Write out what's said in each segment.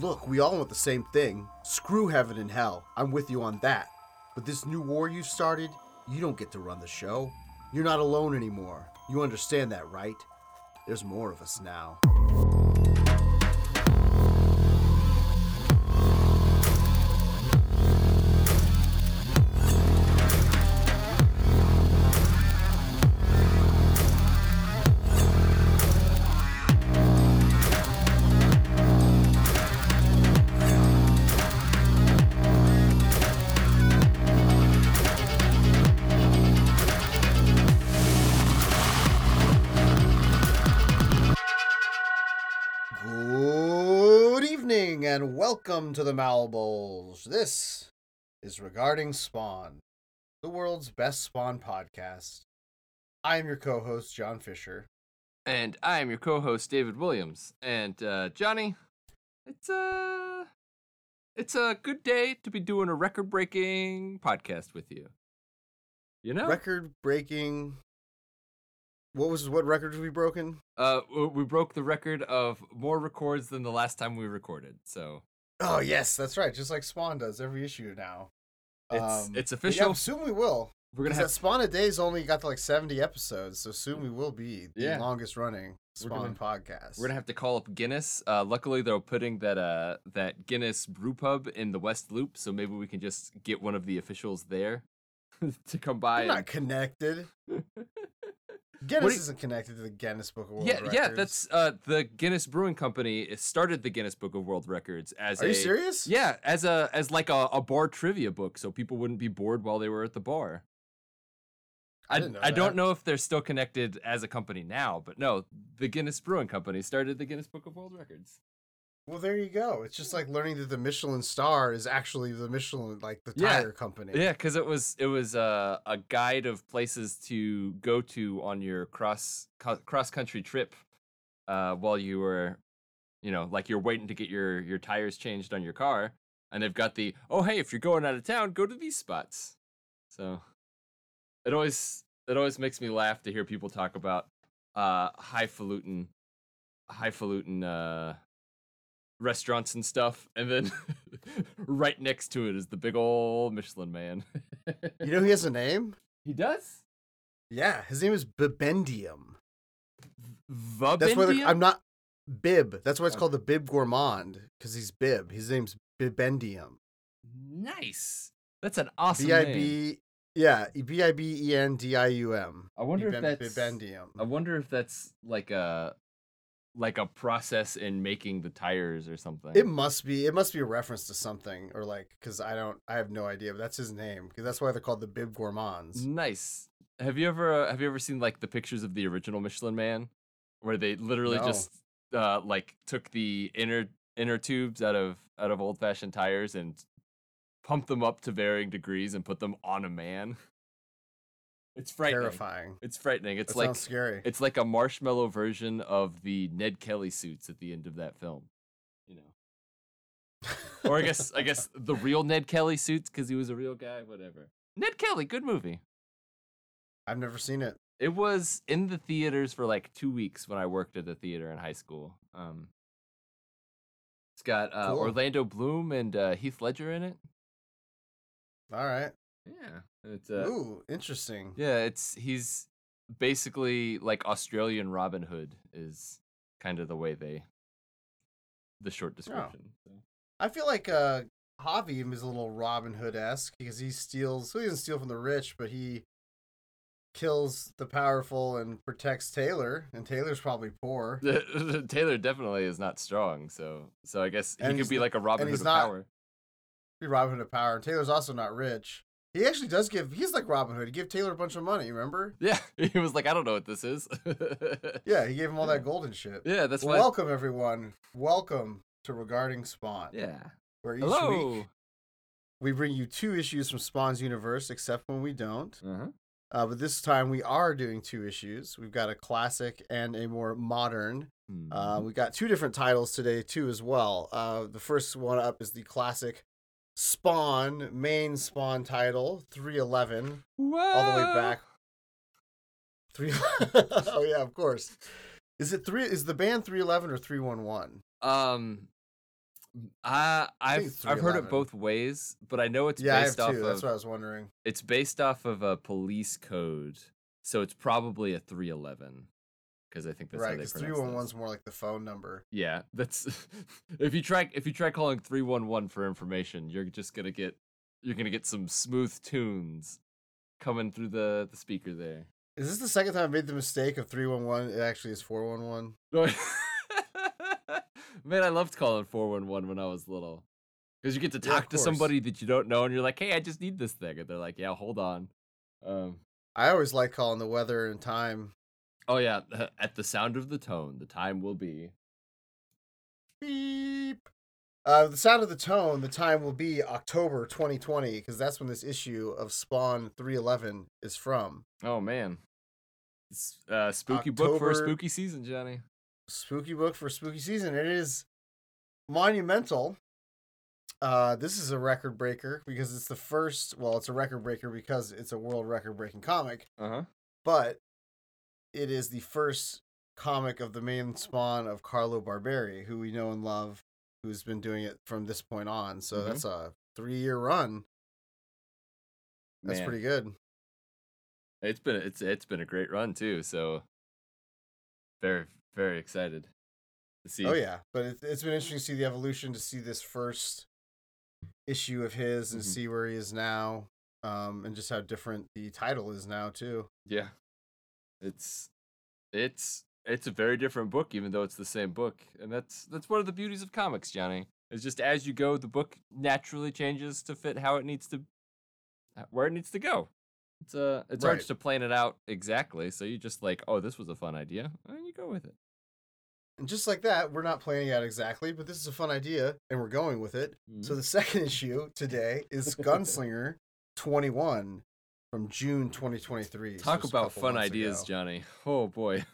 Look, we all want the same thing. Screw heaven and hell. I'm with you on that. But this new war you started, you don't get to run the show. You're not alone anymore. You understand that, right? There's more of us now. Welcome to the Malbolge. This is regarding Spawn, the world's best Spawn podcast. I am your co-host John Fisher. And I am your co-host David Williams. And uh, Johnny, it's a it's a good day to be doing a record-breaking podcast with you. You know, Record-breaking. What was what records we broken? uh, we broke the record of more records than the last time we recorded. So Oh yes, that's right. Just like Spawn does every issue now. it's Um, it's but Yeah, official. soon we will. We're gonna have Spawn a Days only got to like seventy episodes, so soon we will be the Yeah. longest running We're Spawn gonna- podcast. we're gonna have to call up Guinness. Uh, luckily, they're putting that uh that Guinness brew pub in the West Loop, so maybe we can just get one of the officials there to come by. I'm not connected. Guinness you- isn't connected to the Guinness Book of World yeah, Records. yeah, that's uh the Guinness Brewing Company started the Guinness Book of World Records as Are a you serious? Yeah, as a as like a, a bar trivia book so people wouldn't be bored while they were at the bar. I I, didn't know I don't know if they're still connected as a company now, but no, the Guinness Brewing Company started the Guinness Book of World Records. Well, there you go. It's just like learning that the Michelin star is actually the Michelin, like the Yeah. tire company. Yeah, because it was it was uh, a guide of places to go to on your cross co- cross country trip, uh, while you were, you know, like you're waiting to get your your tires changed on your car, and they've got the oh hey if you're going out of town go to these spots, so it always it always makes me laugh to hear people talk about uh highfalutin highfalutin uh restaurants and stuff, and then right next to it is the big old Michelin man. You know he has a name? he does. Yeah, his name is Bibendium. The That's why I'm not Bib. That's why it's called the Bib Gourmand because he's Bib. His name's Bibendium. nice. That's an awesome B I name. B. Yeah, B I B E N D I U M. I wonder if that's. Bibendium. I wonder if that's like a like a process in making the tires or something. It must be. It must be a reference to something, or like, because I don't. I have no idea. But that's his name. Because that's why they're called the Bib Gourmands. nice. Have you ever uh, have you ever seen like the pictures of the original Michelin Man, where they literally No. just uh like took the inner inner tubes out of out of old fashioned tires and pumped them up to varying degrees and put them on a man. It's frightening. Terrifying. It's frightening. It's That like scary. it's like a marshmallow version of the Ned Kelly suits at the end of that film. You know. Or I guess I guess the real Ned Kelly suits because he was a real guy, whatever. Ned Kelly, good movie. I've never seen it. It was in the theaters for like two weeks when I worked at the theater in high school. Um, it's got uh, Cool. Orlando Bloom and uh, Heath Ledger in it. All right. Yeah, it's uh, Ooh, interesting. yeah, it's he's basically like Australian Robin Hood is kind of the way they the short description. so. I feel like uh Javi is a little Robin Hood esque because he steals. So he doesn't steal from the rich, but he kills the powerful and protects Taylor. And Taylor's probably poor. Taylor definitely is not strong, so so I guess he And could be like a Robin Hood of not- power. Be Robin Hood of power. And Taylor's also not rich. He actually does give. He's like Robin Hood. He gave Taylor a bunch of money. Remember? Yeah, he was like, I don't know what this is. Yeah, he gave him all that golden shit. yeah, that's why. Welcome everyone. Welcome to Regarding Spawn. yeah. Where each Hello. week we bring you two issues from Spawn's universe, except when we don't. Uh-huh. Uh, but this time we are doing two issues. We've got a classic and a more modern. Uh, Mhm. we got two different titles today too, as well. Uh, the first one up is the classic Spawn main Spawn title, three eleven, all the way back. Three. oh yeah, of course. Is it three? Is the band three eleven or three one one? Um, Uh, I've it's I've heard it both ways, but I know it's yeah, I have based off two. That's what I was wondering. it's based off of a police code, so it's probably a three eleven. Because I think that's right, because three one one's more like the phone number. Yeah, that's if you try if you try calling three one one for information, you're just gonna get you're gonna get some smooth tunes coming through the the speaker there. Is this the second time I made the mistake of three one one? It actually is four one one. Man, I loved calling four one one when I was little, because you get to Yeah, talk to somebody that you don't know, and you're like, "Hey, I just need this thing," and they're like, "Yeah, hold on." Um, I always like calling the weather and time. Oh yeah, at the sound of the tone, the time will be. Beep. Uh, the sound of the tone, the time will be October 2020 because that's when this issue of Spawn 311 is from. Oh man, it's uh, spooky book for a spooky season, Johnny. Spooky book for spooky season. It is monumental. Uh, this is a record breaker because it's the first. Well, it's a record breaker because it's a world record breaking comic, Uh huh. but it is the first comic of the main spawn of Carlo Barberi, who we know and love, who's been doing it from this point on. So Mhm. that's a three year run. That's Man. pretty good. It's been it's it's been a great run too. So very very excited to see. Oh yeah, but it, it's been interesting to see the evolution, to see this first issue of his, and Mhm. see where he is now, um, and just how different the title is now too. Yeah. It's it's it's a very different book, even though it's the same book, and that's that's one of the beauties of comics, Johnny. Is just as you go, the book naturally changes to fit how it needs to, where it needs to go. It's uh, it's hard to plan it out exactly. So you just like, oh, this was a fun idea, and you go with it. And just like that, we're not planning out exactly, but this is a fun idea, and we're going with it. So Mhm. the second issue today is Gunslinger 21 from June 2023. Talk a about fun ideas, ago. Johnny. Oh boy.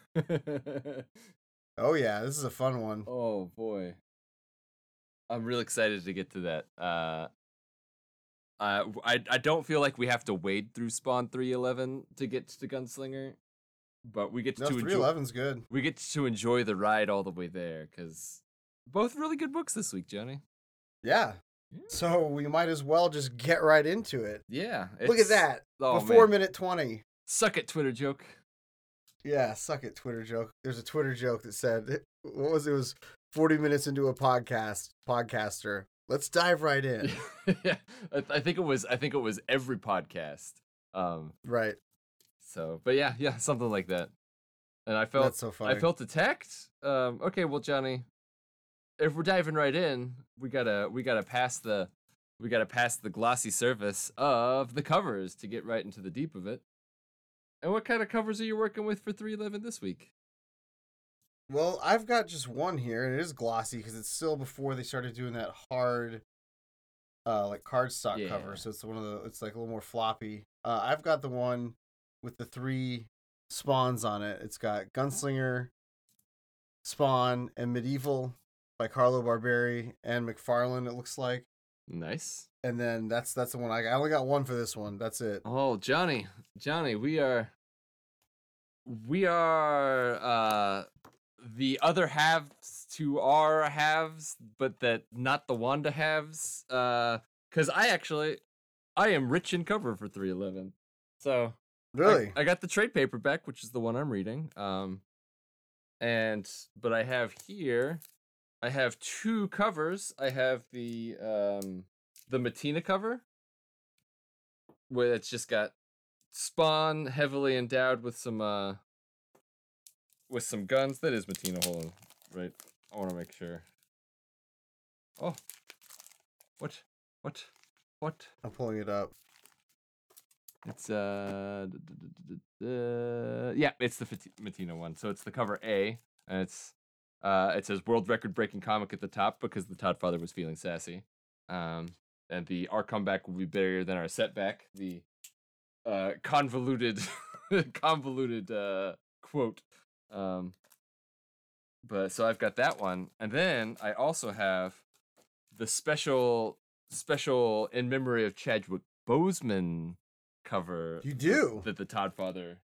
Oh yeah, this is a fun one. Oh boy. I'm real excited to get to that. Uh uh, I don't feel like we have to wade through Spawn 311 to get to Gunslinger, but we get No, to enjoy 311's good. we get to enjoy the ride all the way there cuz both really good books this week, Johnny. Yeah. Yeah. So we might as well just get right into it. Yeah. Look at that. Oh, Before man. minute 20. Suck it Twitter joke. Yeah, suck it, Twitter joke. There's a Twitter joke that said, what was it? It was 40 minutes into a podcast, podcaster. Let's dive right in. yeah. I, I think it was I think it was every podcast. Um right. so but yeah, yeah, something like that. And I felt That's so funny. I felt attacked. Um, okay, well, Johnny, if we're diving right in, we gotta we gotta pass the we gotta pass the glossy surface of the covers to get right into the deep of it. And what kind of covers are you working with for 311 this week? Well, I've got just one here, and it is glossy because it's still before they started doing that hard, uh, like cardstock Yeah. cover. So it's one of the, it's like a little more floppy. Uh, I've got the one with the three spawns on it. It's got Gunslinger, Spawn, and Medieval by Carlo Barberi and McFarlane. It looks like, Nice. and then that's that's the one I, got. I only got one for this one. That's it. Oh, Johnny, Johnny, we are we are uh the other halves to our halves, but that not the Wanda halves. Uh, because I actually I am rich in cover for 311. So I- Really? I, got the trade paperback, which is the one I'm reading. Um, and but I have here, I have two covers. I have the um the Mattina cover, where it's just got Spawn heavily endowed with some uh with some guns. That is Mattina. Hold on, right? I want to make sure. Oh, what, what, what? I'm pulling it up. It's uh, d- d- d- yeah, it's the Mattina one. So it's the cover A, and it's uh, it says world record breaking comic at the top because the Todd father was feeling sassy. Um, and the our comeback will be bigger than our setback. The uh convoluted, convoluted uh quote. Um, but so I've got that one, and then I also have the special special in memory of Chadwick Boseman cover You do? that the Todd father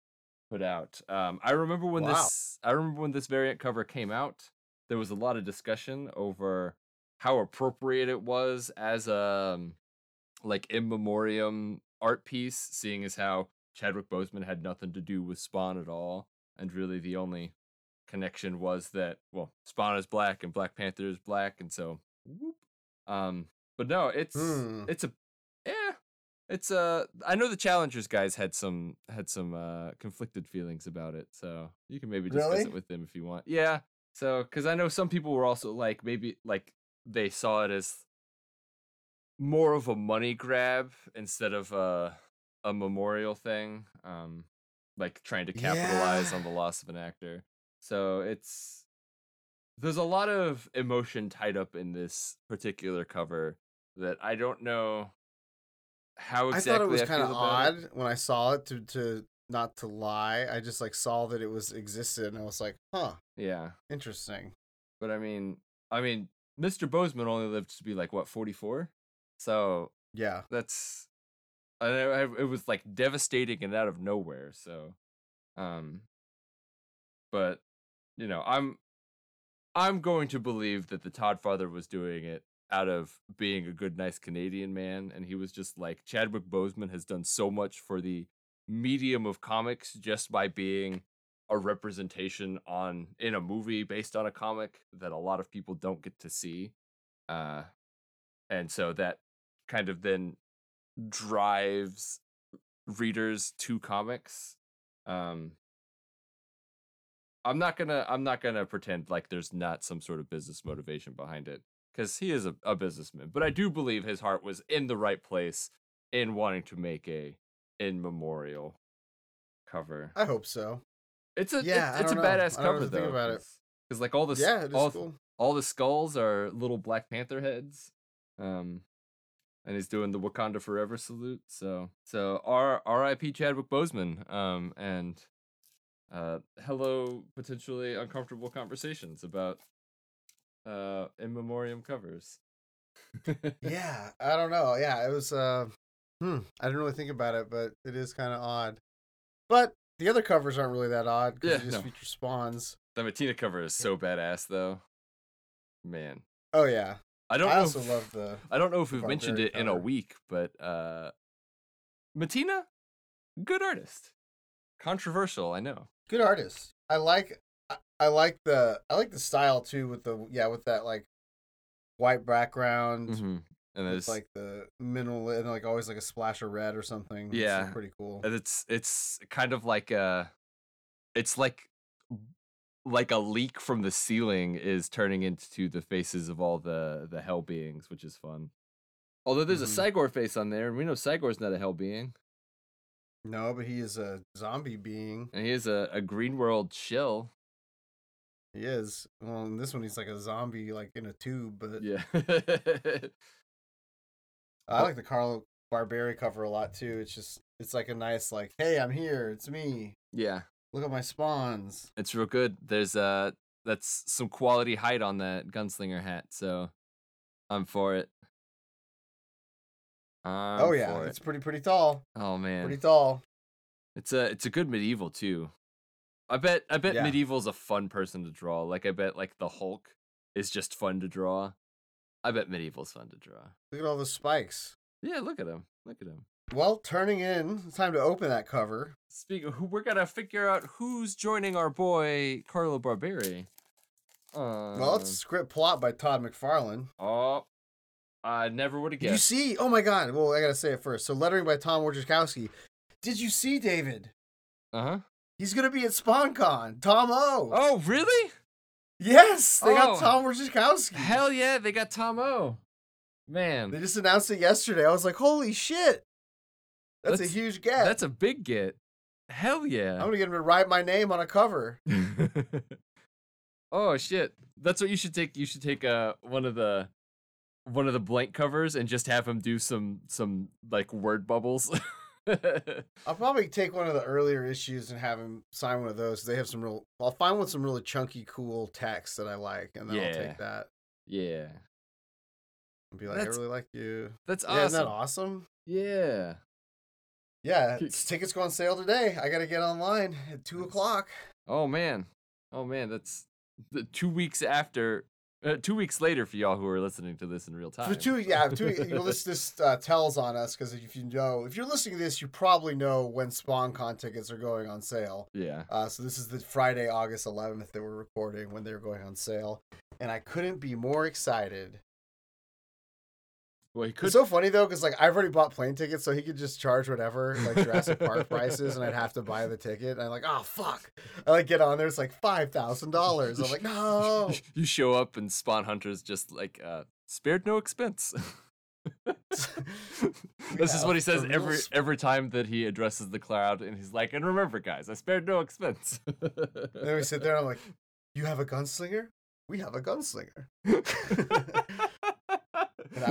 put out. Um, I remember when Wow. this I remember when this variant cover came out. There was a lot of discussion over how appropriate it was as a um, like in memoriam art piece, seeing as how Chadwick Boseman had nothing to do with Spawn at all, and really the only connection was that well, Spawn is black and Black Panther is black, and so whoop. Um, but no, it's Hmm. it's a yeah, it's uh I know the challengers guys had some had some uh conflicted feelings about it, so you can maybe discuss Really? it with them if you want. Yeah. So cuz I know some people were also like maybe like they saw it as more of a money grab instead of a a memorial thing, um like trying to capitalize Yeah. on the loss of an actor. So it's there's a lot of emotion tied up in this particular cover that I don't know how exactly I thought it was kind of about it. odd when I saw it. To to not to lie, I just like saw that it was existed, and I was like, huh, Yeah, interesting. but I mean, I mean, Mr. Boseman only lived to be like what 44, so Yeah, that's I, I it was like devastating and out of nowhere. So, um, but you know, I'm I'm going to believe that the Todd father was doing it out of being a good, nice Canadian man, and he was just like Chadwick Boseman has done so much for the medium of comics just by being a representation on in a movie based on a comic that a lot of people don't get to see. Uh and so that kind of then drives readers to comics. Um i'm not gonna i'm not gonna pretend like there's not some sort of business motivation behind it because he is a, a businessman but i do believe his heart was in the right place in wanting to make a in memorial cover I hope so. it's a Yeah, it's, it's a know. badass I don't know cover though about it. because like all the Yeah, it all, cool. all the skulls are little Black Panther heads. Um, and he's doing the Wakanda Forever salute. So, so R R.I.P. Chadwick Boseman. Um, and uh, hello, potentially uncomfortable conversations about uh in memoriam covers. Yeah, I don't know. Yeah, it was. uh Hmm, I didn't really think about it, but it is kind of odd. But the other covers aren't really that odd because Yeah, just no. feature spawns. the Mattina cover is so badass, though. Man, Oh yeah, I don't I know. also if- love the. I don't know if we've mentioned it in a week, but uh Mattina, good artist. Controversial, I know. good artist. I like I, like the I like the style too with the yeah with that like white background Mm-hmm. And it's like the minimal and like always like a splash of red or something. It's, Yeah. pretty cool. and it's it's kind of like a it's like like a leak from the ceiling is turning into the faces of all the the hell beings, which is fun. Although there's Mhm. a Cy-Gor face on there, and we know Cy-Gor's not a hell being, No, but he is a zombie being. and he is a, a green world shill. He is. Well, in this one he's like a zombie like in a tube. But Yeah. I like the Carlo Barberi cover a lot too. It's just it's like a nice like hey I'm here it's me yeah. look at my spawns. It's real good. There's uh that's some quality height on that gunslinger hat, so I'm for it. I'm oh yeah, it's it. pretty pretty tall. Oh man. Pretty tall. It's a it's a good medieval too. I bet I bet Yeah. medieval's a fun person to draw. Like I bet like the Hulk is just fun to draw. I bet medieval's fun to draw. Look at all the spikes. Yeah, look at him. Look at him. Well, turning in, it's time to open that cover. Speaking of who, we're gonna figure out who's joining our boy Carlo Barberi. Uh, Well, it's a script plot by Todd McFarlane. oh, I never would have Did you see? Oh my God! Well, I gotta say it first. So, lettering by Tom Wojciechowski. Did you see David? Uh huh. He's gonna be at SpawnCon. Tom O. Oh, really? Yes, they Oh. got Tom Wojciechowski. Hell yeah, they got Tom O. Man, They just announced it yesterday. I was like, holy shit! That's, That's- a huge get. that's a big get. Hell yeah! I'm gonna get him to write my name on a cover. oh shit. That's what you should take. You should take uh one of the one of the blank covers and just have him do some some like word bubbles. I'll probably take one of the earlier issues and have him sign one of those. They have some real. I'll find one with some really chunky, cool text that I like, and then I'll take that yeah. and be like, That's I really like you. That's Yeah, isn't that awesome. awesome? Yeah. Yeah, tickets go on sale today. I gotta get online at two o'clock. Oh man. Oh man, that's the two weeks after Uh, two weeks later for y'all who are listening to this in real time. For two, yeah, two. You know, this this uh, tells on us because if you know, if you're listening to this, you probably know when SpawnCon tickets are going on sale. Yeah. Uh, so this is the Friday, August 11th that we're recording when they're going on sale, and I couldn't be more excited. Well, he could. It's so funny though, because like I've already bought plane tickets, so he could just charge whatever like Jurassic Park prices, and I'd have to buy the ticket. And I'm like, oh fuck! I like get on there, it's like five thousand dollars. I'm like, no. you show up and Spawn Hunter's just like uh, spared no expense. this is what he says every reals. every time that he addresses the crowd, and he's like, "And remember, guys, I spared no expense." And then we sit there, and I'm like, you have a gunslinger? We have a gunslinger.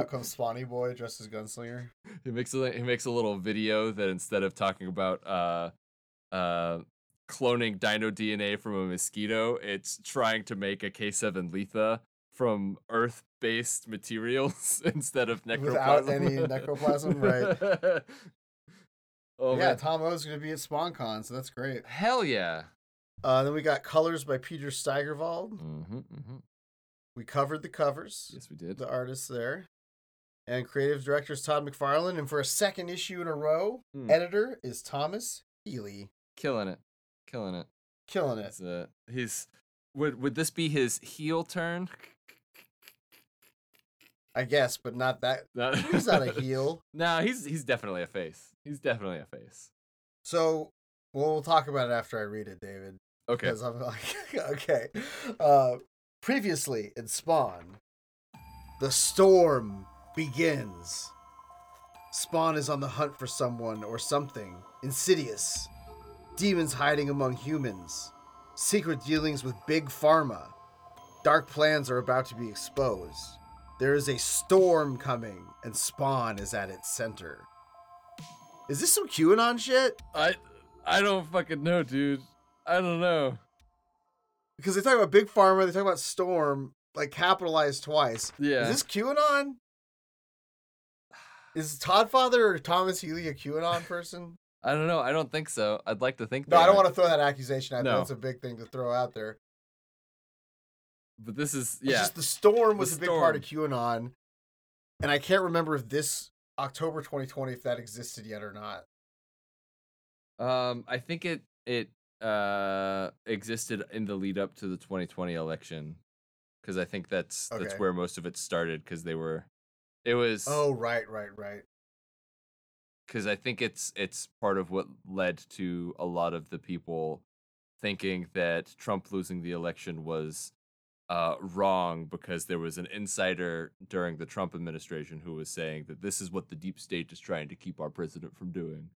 Out comes Spawny Boy dressed as gunslinger. he makes a he makes a little video that instead of talking about uh uh cloning dino DNA from a mosquito, it's trying to make a K7 Leetha from Earth-based materials instead of necroplasm. Without any necroplasm, right. oh yeah, man. Tom O's gonna be at SpawnCon, so that's great. Hell yeah. Uh, then we got colors by Peter Steigerwald. Mm-hmm, mm-hmm. We covered the covers. Yes, we did. the artists there. And creative director is Todd McFarlane. And for a second issue in a row, Hmm. editor is Thomas Healy. Killing it. Killing it. Killing it. Uh, he's would would this be his heel turn? I guess, but not that. No. He's not a heel. No, he's he's definitely a face. He's definitely a face. So, well, we'll talk about it after I read it, David. Okay. Because I'm like, okay. Uh, previously in Spawn, the storm begins. Spawn is on the hunt for someone or something insidious. Demons hiding among humans. Secret dealings with Big Pharma. Dark plans are about to be exposed. There is a storm coming, and Spawn is at its center. Is this some QAnon shit? I I don't fucking know, dude. I don't know. Because they talk about Big Pharma, they talk about Storm, like capitalized twice. Yeah. Is this QAnon? Is Todd Father or Thomas Healy a QAnon person? I don't know. I don't think so. I'd like to think. No, they I don't are, want to throw that accusation out there. No. That's a big thing to throw out there. But this is It's yeah. just the storm The was a big part of QAnon. And I can't remember if this October 2020, if that existed yet or not. Um, I think it it uh existed in the lead up to the 2020 election because I think that's that's where most of it started because they were. It was Oh, right, right, right. because I think it's it's part of what led to a lot of the people thinking that Trump losing the election was uh, wrong because there was an insider during the Trump administration who was saying that this is what the deep state is trying to keep our president from doing.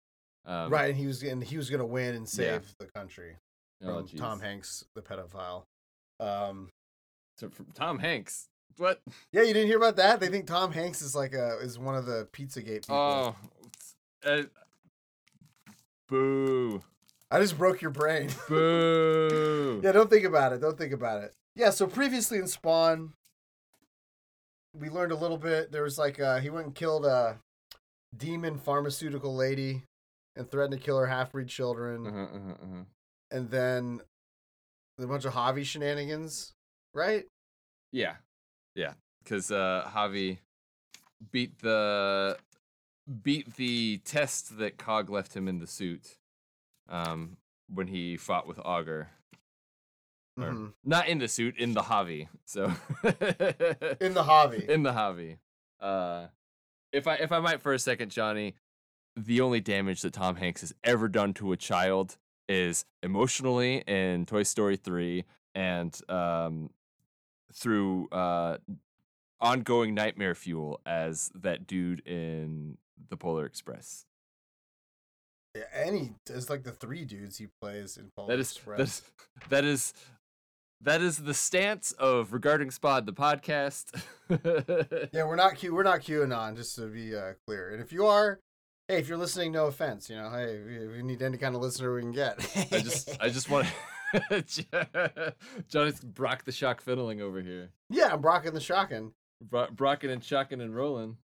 Um, right, and he was and he was going to win and Yeah. save the country Oh, from Tom. Hanks, the pedophile. Um, So from Tom Hanks. What? yeah, you didn't hear about that? They think Tom Hanks is like a is one of the Pizzagate people. Oh, uh, boo, I just broke your brain. boo. yeah, don't think about it. Don't think about it. Yeah, so previously in Spawn, we learned a little bit. There was like uh he went and killed a demon pharmaceutical lady and threatened to kill her half breed children. Uh-huh, uh-huh, uh-huh. And then a bunch of Javi shenanigans, right? Yeah, yeah. Because uh, Javi beat the beat the test that Cog left him in the suit um, when he fought with Augur. Or, Mhm. Not in the suit, in the Javi. So In the Javi. in the Javi. Uh, if I if I might for a second, Johnny, the only damage that Tom Hanks has ever done to a child is emotionally in Toy Story three and um, through uh, ongoing nightmare fuel as that dude in the Polar Express. Yeah, and he is like the three dudes he plays in Polar That is Express. that is that is that is the stance of regarding Spod the podcast. Yeah, we're not Q. We're not QAnon, just to be uh, clear. And if you are, hey, if you're listening, no offense. You know, hey, you need any kind of listener we can get. I just I just want Johnny's Brock the shock fiddling over here. yeah, I'm Brock and the Shocking. Bro- Brocking and chucking and rolling.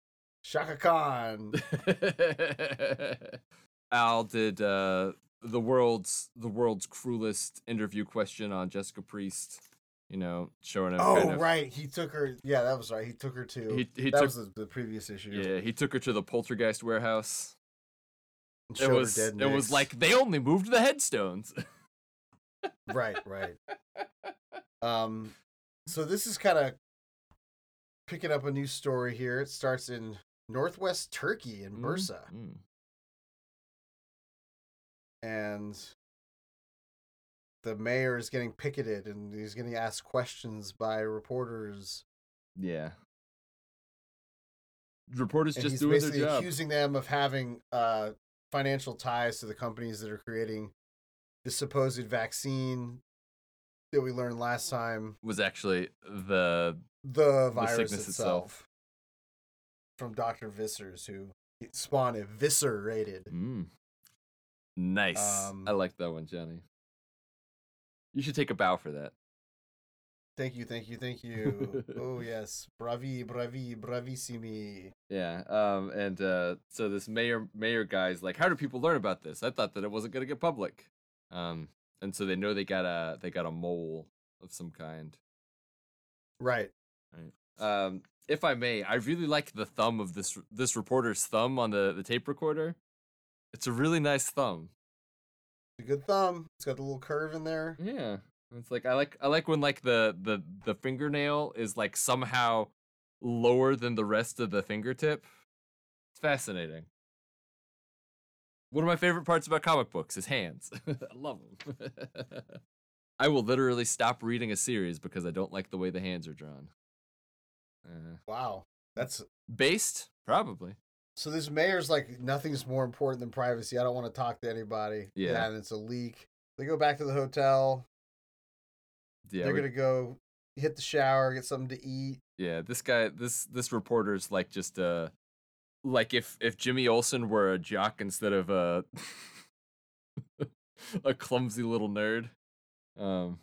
Chaka Khan. Al did uh, the world's the world's cruelest interview question on Jessica Priest. You know, showing up. Oh kind of, right, he took her. Yeah, that was right. He took her to. He he that took was the, the previous issue. yeah he took her to the poltergeist warehouse. and It was dead it was like they only moved the headstones. right, right. Um, so this is kind of picking up a new story here. It starts in northwest Turkey in Mm, Bursa, mm. and the mayor is getting picketed, and he's getting asked questions by reporters. Yeah. Reporters and just he's doing their job. accusing them of having uh, financial ties to the companies that are creating the supposed vaccine that we learned last time. Was actually the The virus sickness itself. itself. From Dr. Vissers, who spawned a viscerated. mm. nice. Um, I like that one, Johnny. You should take a bow for that. Thank you, thank you, thank you. oh, yes. Bravi, bravi, bravissimi. Yeah. Um. And uh. So this mayor mayor guy's like, how do people learn about this? I thought that it wasn't gonna get public. Um. And so they know they got a they got a mole of some kind. Right. Um. If I may, I really like the thumb of this this reporter's thumb on the the tape recorder. It's a really nice thumb. A good thumb. It's got the little curve in there. Yeah. It's like I like I like when like the the the fingernail is like somehow lower than the rest of the fingertip. It's fascinating. One of my favorite parts about comic books is hands. I love them. I will literally stop reading a series because I don't like the way the hands are drawn. Uh, Wow. That's based, probably. So this mayor's like nothing's more important than privacy. I don't want to talk to anybody. Yeah. and it's a leak. They go back to the hotel. Yeah, They're we- gonna go hit the shower, get something to eat. Yeah, this guy, this this reporter's like just uh like if if Jimmy Olsen were a jock instead of a a clumsy little nerd. Um,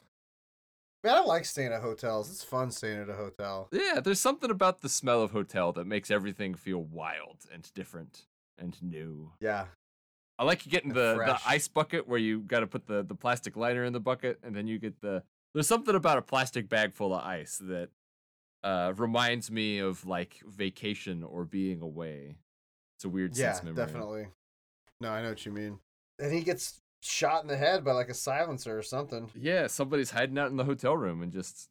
Man, I like staying at hotels. It's fun staying at a hotel. yeah, there's something about the smell of hotel that makes everything feel wild and different and new. Yeah, I like getting And the fresh. the ice bucket where you got to put the the plastic liner in the bucket and then you get the. There's something about a plastic bag full of ice that uh reminds me of like vacation or being away. It's a weird yeah, sense memory. definitely. No, I know what you mean. And he gets shot in the head by like a silencer or something. Yeah, somebody's hiding out in the hotel room and just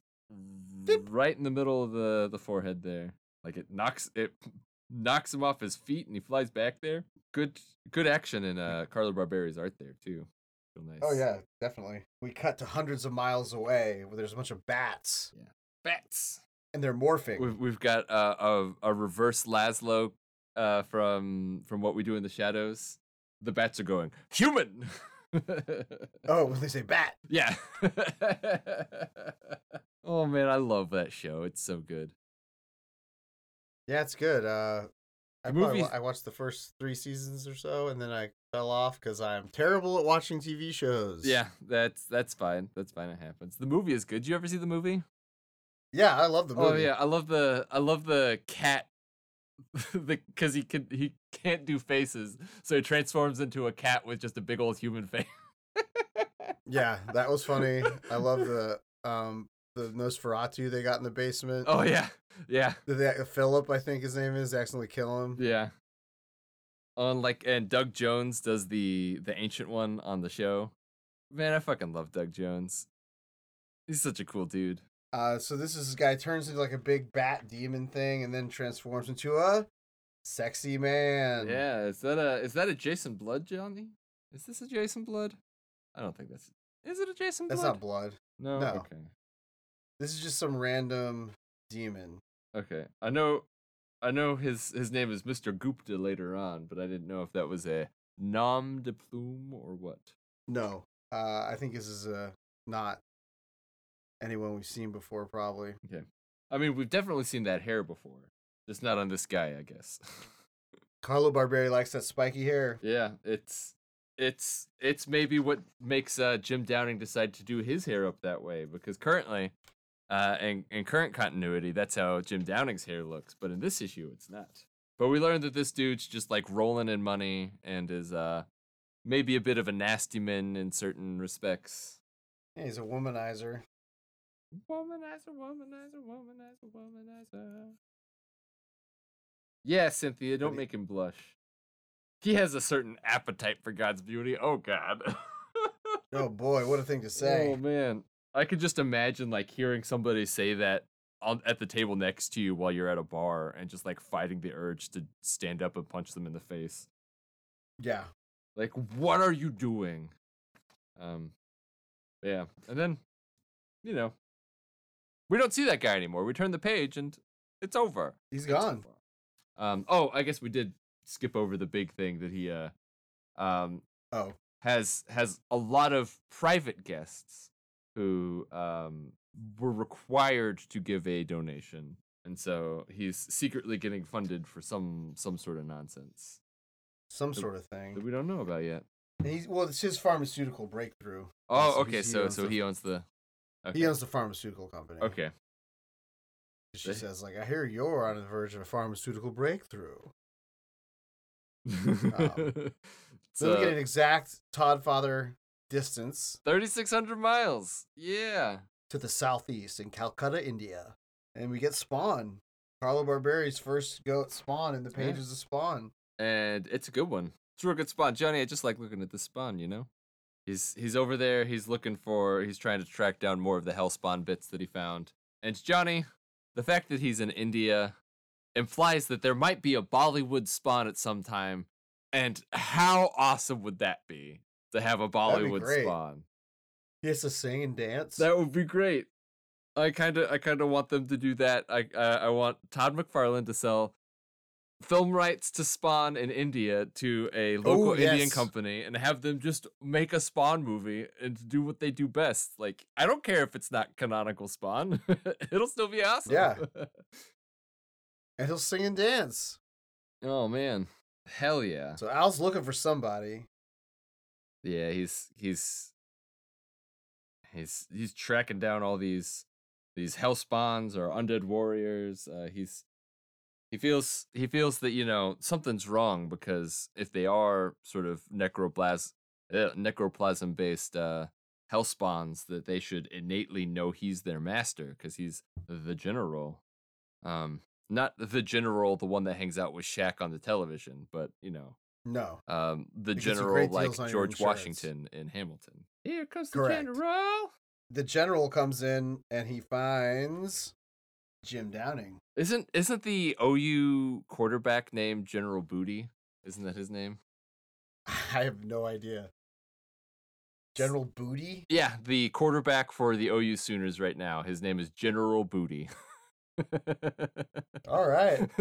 Beep. right in the middle of the the forehead there. Like it knocks it knocks him off his feet and he flies back there. Good good action in uh Carlo Barberi's art there too. Real nice. Oh yeah, definitely. We cut to hundreds of miles away where there's a bunch of bats Yeah. Bats. And they're morphing. We've we've got uh, a a reverse Laszlo uh from from what we do in the shadows. The bats are going human. Oh, when they say bat. yeah. oh man, I love that show. It's so good. Yeah, it's good. Uh, I, probably I watched the first three seasons or so, and then I fell off because I'm terrible at watching TV shows. Yeah, that's that's fine. That's fine. It happens. The movie is good. Did you ever see the movie? Yeah, I love the movie. Oh yeah, I love the I love the cat. the because he can he can't do faces, so he transforms into a cat with just a big old human face. yeah, that was funny. I love the um the Nosferatu they got in the basement. Oh yeah, yeah, Did they, Philip, I think his name is, accidentally kill him. yeah. On like and Doug Jones does the the ancient one on the show. Man, I fucking love Doug Jones. He's such a cool dude. Uh, so this is this guy turns into like a big bat demon thing, and then transforms into a sexy man. Yeah, is that a is that a Jason Blood, Johnny? Is this a Jason Blood? I don't think that's. Is it a Jason that's Blood? not blood. No. no. Okay. This is just some random demon. Okay. I know. I know his his name is Mr. Gupta later on, but I didn't know if that was a nom de plume or what. No, uh, I think this is uh, not anyone we've seen before. Probably. Okay. I mean, we've definitely seen that hair before, just not on this guy, I guess. Carlo Barberi likes that spiky hair. yeah, it's it's it's maybe what makes uh, Jim Downing decide to do his hair up that way because currently, uh, in in current continuity, that's how Jim Downing's hair looks, but in this issue, it's not. But we learned that this dude's just like rolling in money and is uh maybe a bit of a nasty man in certain respects. Yeah, he's a womanizer. Womanizer, womanizer, womanizer, womanizer. Yeah, Cynthia, don't make him blush. He has a certain appetite for God's beauty. Oh God. Oh boy, what a thing to say. Oh man, I could just imagine like hearing somebody say that on at the table next to you while you're at a bar and just like fighting the urge to stand up and punch them in the face. Yeah. Like, what are you doing? Um, yeah, and then, you know, we don't see that guy anymore. We turn the page and it's over. He's gone. over. Um. Oh, I guess we did skip over the big thing that he uh, um, Oh. has has a lot of private guests who um were required to give a donation, and so he's secretly getting funded for some some sort of nonsense Some The- sort of thing that we don't know about yet. And he's well, it's his pharmaceutical breakthrough. Oh, so okay. So so he owns the. Okay. He owns the pharmaceutical company. Okay. She says, like, I hear you're on the verge of a pharmaceutical breakthrough. it's um, Then we get an exact Todd Father distance 3,600 miles. Yeah. to the southeast in Calcutta, India. And we get Spawn. Carlo Barberi's first go at Spawn in the Yeah. pages of Spawn. and it's a good one. It's a real good spawn, Johnny. I just like looking at the spawn. You know, he's he's over there. He's looking for. He's trying to track down more of the hell spawn bits that he found. And Johnny, the fact that he's in India implies that there might be a Bollywood spawn at some time. And how awesome would that be to have a Bollywood spawn? He has to sing and dance. That would be great. I kind of I kind of want them to do that. I uh, I want Todd McFarlane to sell film rights to Spawn in India to a local Indian yes. company and have them just make a Spawn movie and do what they do best. Like I don't care if it's not canonical Spawn. It'll still be awesome. Yeah. and he'll sing and dance. oh man. Hell yeah. So Al's looking for somebody. Yeah, he's he's he's he's tracking down all these these hell spawns or undead warriors. Uh, he's he feels he feels that you know something's wrong because if they are sort of necroplasm uh, necroplasm based uh, hell spawns, that they should innately know he's their master because he's the general. Um, not the general, the one that hangs out with Shaq on the television, but you know, No. um, the general like deals on your George. Washington in Hamilton. Here comes Correct. the general. The general comes in and he finds Jim Downing. Isn't isn't the OU quarterback named General Booty? Isn't that his name? I have no idea. General Booty? Yeah, the quarterback for the OU Sooners right now. His name is General Booty. All right.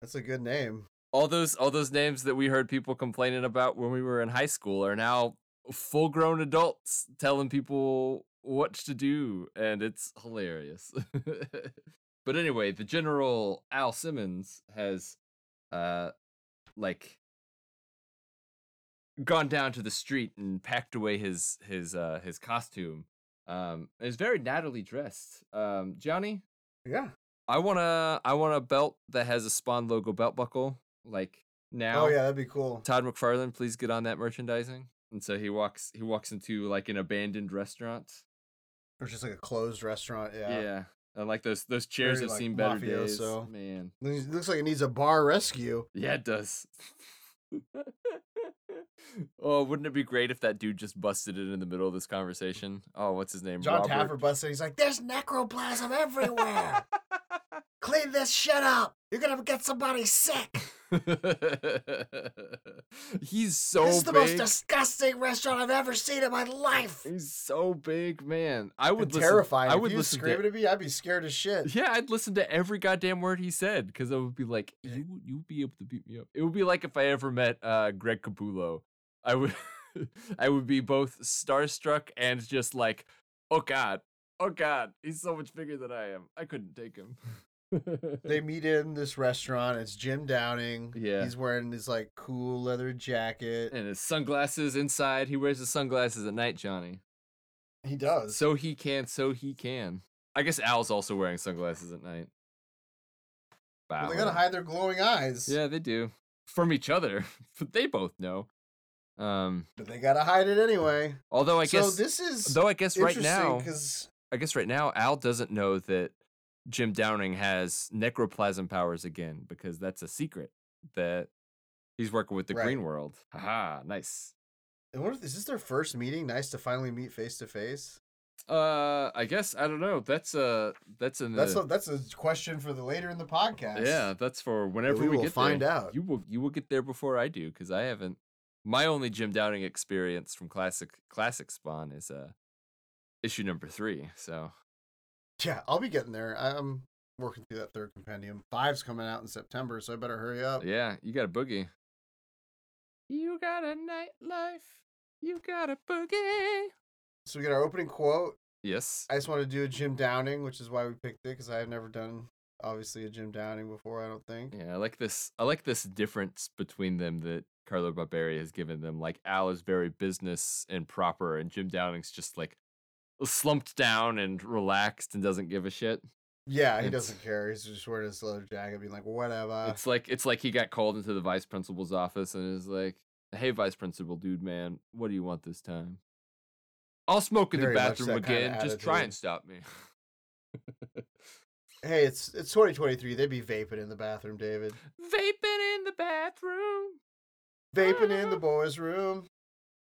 That's a good name. all those all those names that we heard people complaining about when we were in high school are now full grown adults telling people what to do and it's hilarious but anyway the general al simmons has uh like gone down to the street and packed away his his uh his costume um is very nattily dressed um johnny Yeah. I want to I want a belt that has a Spawn logo belt buckle like now. Oh yeah, that'd be cool. Todd McFarlane, please get on that merchandising. And so he walks he walks into like an abandoned restaurant. Or just like a closed restaurant. Yeah. Yeah. And like those those chairs Very, have like, seen better days. mafioso. Man. It looks like it needs a bar rescue. Yeah, it does. oh, wouldn't it be great if that dude just busted it in the middle of this conversation? Oh, what's his name? John Robert. Taffer busted. He's like, "There's necroplasm everywhere. Clean this shit up. You're gonna get somebody sick. He's so this is the big. most disgusting restaurant I've ever seen in my life." He's so big, man. I would listen, terrifying. I if would listen screaming to. at me, I'd be scared as shit. Yeah, I'd listen to every goddamn word he said because I would be like, you would you would be able to beat me up. It would be like if I ever met uh, Greg Capullo. I would I would be both starstruck and just like, oh god, oh god, he's so much bigger than I am. I couldn't take him. They meet in this restaurant. It's Jim Downing. Yeah. He's wearing his like cool leather jacket. and his sunglasses inside. He wears his sunglasses at night, Johnny. He does. So he can, so he can. I guess Al's also wearing sunglasses at night. Well, Wow. they gotta hide their glowing eyes. Yeah, they do. From each other, but they both know. Um, But they gotta hide it anyway. although I guess so guess, this is though I guess right now, because I guess right now Al doesn't know that Jim Downing has necroplasm powers again because that's a secret that he's working with the Right. Green World. Haha, nice. I wonder if is this their first meeting? Nice to finally meet face to face. Uh, I guess I don't know. That's a that's in That's a, that's a question for the later in the podcast. yeah. That's for whenever we we, will get find there. out. You will you will get there before I do because I haven't. My only Jim Downing experience from classic classic Spawn is uh issue number three. So yeah. I'll be getting there. I'm working through that third compendium. Five's coming out in September, so I better hurry up. yeah, you got a boogie. You got a nightlife. You got a boogie. So we get our opening quote. Yes. I just want to do a Jim Downing, which is why we picked it because I have never done obviously a Jim Downing before. I don't think. Yeah, I like this. I like this difference between them that Carlo Barberi has given them. Like Al is very business and proper, and Jim Downing's just like slumped down and relaxed and doesn't give a shit. Yeah, he It's- doesn't care. He's just wearing his leather jacket, being like, whatever. it's like it's like he got called into the vice principal's office and is like, "Hey, vice principal, dude, man, what do you want this time? I'll smoke in Very the bathroom again. Just try and stop me." Hey, it's it's 2023. They'd be vaping in the bathroom, David. Vaping in the bathroom. Vaping in the ah. boys' room.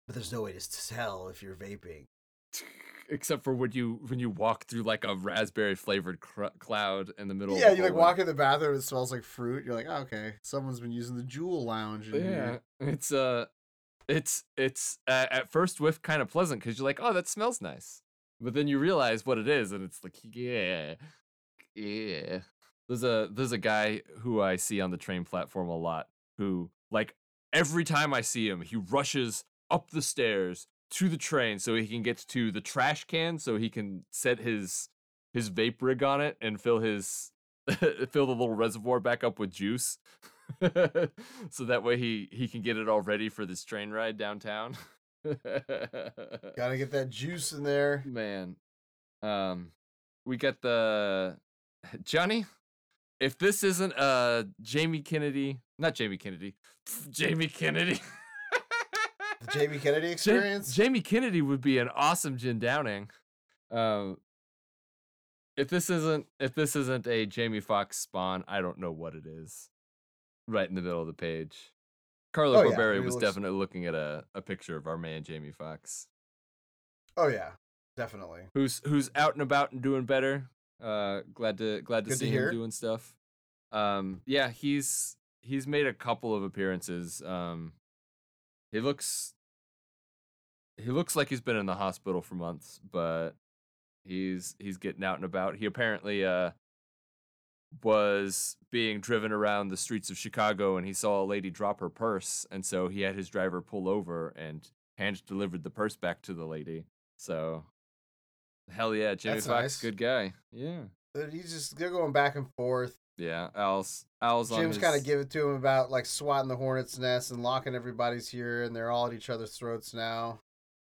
But there's no way to tell if you're vaping. Except for when you when you walk through like a raspberry flavored cr- cloud in the middle. of Yeah, you like walk in the bathroom, it smells like fruit. You're like, oh, okay, someone's been using the Juul Lounge Yeah, here. it's uh, it's it's uh, at first whiff kind of pleasant because you're like, oh, that smells nice, but then you realize what it is, and it's like, yeah, yeah. There's a there's a guy who I see on the train platform a lot who like every time I see him, he rushes up the stairs to the train so he can get to the trash can so he can set his his vape rig on it and fill his fill the little reservoir back up with juice. So that way he he can get it all ready for this train ride downtown. Gotta get that juice in there. man um we got the johnny if this isn't uh jamie kennedy not jamie kennedy jamie kennedy The Jamie Kennedy Ja- experience. jamie kennedy would be an awesome jim downing um if this isn't if this isn't a Jamie Foxx spawn i don't know what it is right in the middle of the page carlo Oh, yeah, barberi he was looks- definitely looking at a, a picture of our man Jamie Foxx oh yeah, definitely. who's who's out and about and doing better. Uh, glad to glad to Good to see hear. him doing stuff. Um, yeah, he's he's made a couple of appearances. Um, he looks he looks like he's been in the hospital for months, but he's he's getting out and about. He apparently uh was being driven around the streets of Chicago and he saw a lady drop her purse and so he had his driver pull over and hand delivered the purse back to the lady. So hell yeah, Jimmy That's Foxx, nice. good guy. Yeah. But He's just they're going back and forth. Yeah, Al's Al's Jim's his, kind of give it to him about like swatting the hornet's nest and locking everybody's here, and they're all at each other's throats now.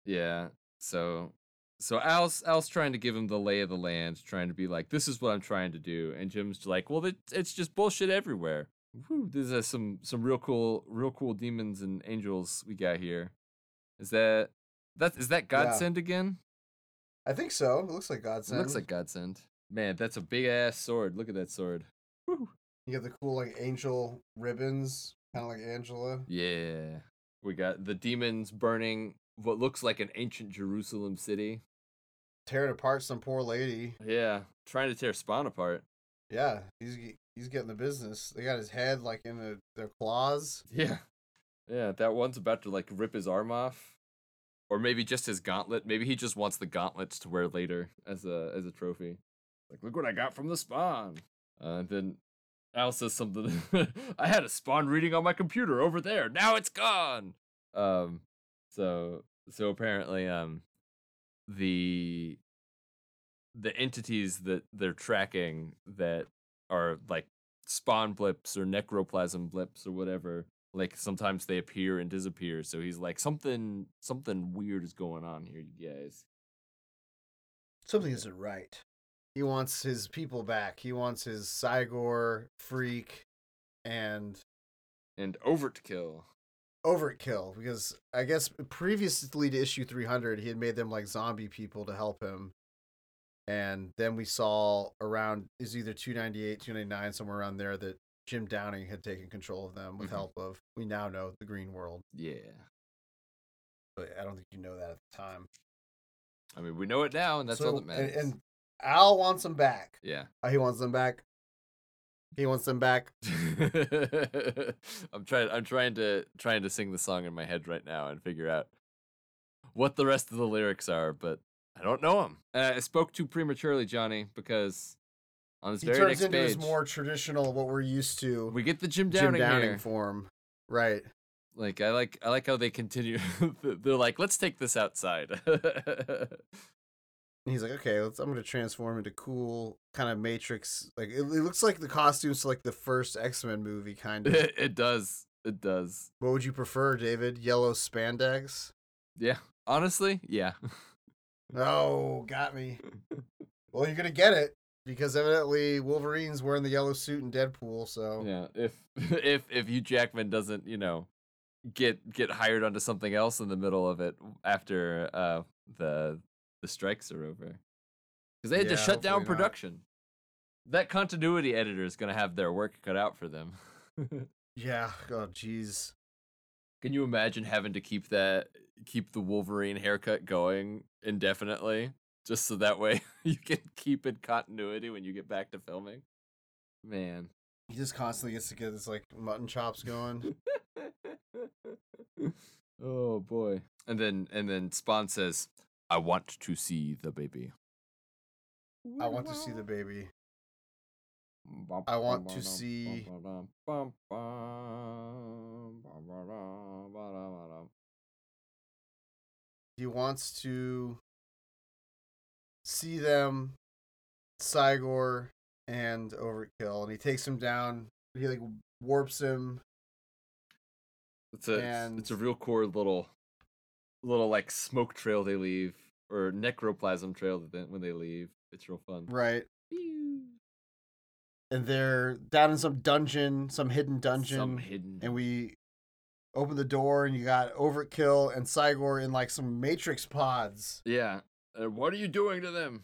Yeah. So so Al's Al's trying to give him the lay of the land, trying to be like, this is what I'm trying to do, and Jim's like, well, it, it's just bullshit everywhere. Whew, there's uh, some some real cool real cool demons and angels we got here. Is that that is that Yeah. godsend again? I think so. It looks like Godsend. It Godsend. looks like godsend. Man, that's a big ass sword. Look at that sword. You get the cool like angel ribbons, kind of like Angela. Yeah. We got the demons burning what looks like an ancient Jerusalem city. tearing apart some poor lady. Yeah, trying to tear Spawn apart. Yeah, he's he's getting the business. They got his head like in a, their claws. Yeah. Yeah, that one's about to like rip his arm off. Or maybe just his gauntlet. Maybe he just wants the gauntlets to wear later as a as a trophy. Like, look what I got from the spawn. Uh, and then Al says something. I had a spawn reading on my computer over there. Now it's gone. Um so so apparently um the the entities that they're tracking that are like spawn blips or necroplasm blips or whatever like sometimes they appear and disappear so he's like something something weird is going on here you guys Something isn't right. He wants his people back. He wants his Cy-Gor freak and and overkill overkill because I guess previously to issue 300, he had made them like zombie people to help him. And then we saw around is either 298, 299, somewhere around there that Jim Downing had taken control of them with Mhm. help of we now know the Green World, Yeah. but I don't think you know that at the time. I mean, we know it now, and that's all that matters. And, and Al wants them back. yeah. Uh, he wants them back. He wants them back. I'm trying. I'm trying to trying to sing the song in my head right now and figure out what the rest of the lyrics are, but I don't know them. Uh, I spoke too prematurely, Johnny, because on this He very turns next into page his more traditional, what we're used to, we get the Jim Jim Downing, Downing here. form. Right. Like I like I like how they continue. They're like, let's take this outside. And he's like, okay, let's. I'm gonna transform into cool kind of Matrix. Like it, it looks like the costumes to like the first X Men movie, kind of. it, it does. It does. what would you prefer, David? Yellow spandex? Yeah. Honestly, yeah. Oh, got me. Well, you're gonna get it because evidently Wolverine's wearing the yellow suit in Deadpool. So Yeah, if if if Hugh Jackman doesn't, you know, get get hired onto something else in the middle of it after uh the the strikes are over, because they had Yeah, to shut down hopefully not. production. That continuity editor is gonna have their work cut out for them. yeah. Oh, jeez. Can you imagine having to keep that keep the Wolverine haircut going indefinitely, just so that way you can keep in continuity when you get back to filming? Man. He just constantly gets to get his like mutton chops going. oh boy. And then and then Spawn says, "I want to see the baby." I want to see the baby. I want to see- He wants to see them, Cy-Gor and Overkill, and he takes him down. He like warps him. It's a And- it's a real cool little little like smoke trail they leave or necroplasm trail that when they leave. It's real fun. Right. And they're down in some dungeon, some hidden dungeon. Some hidden. and we open the door and you got Overkill and Cy-Gor in like some Matrix pods. yeah. Uh, what are you doing to them?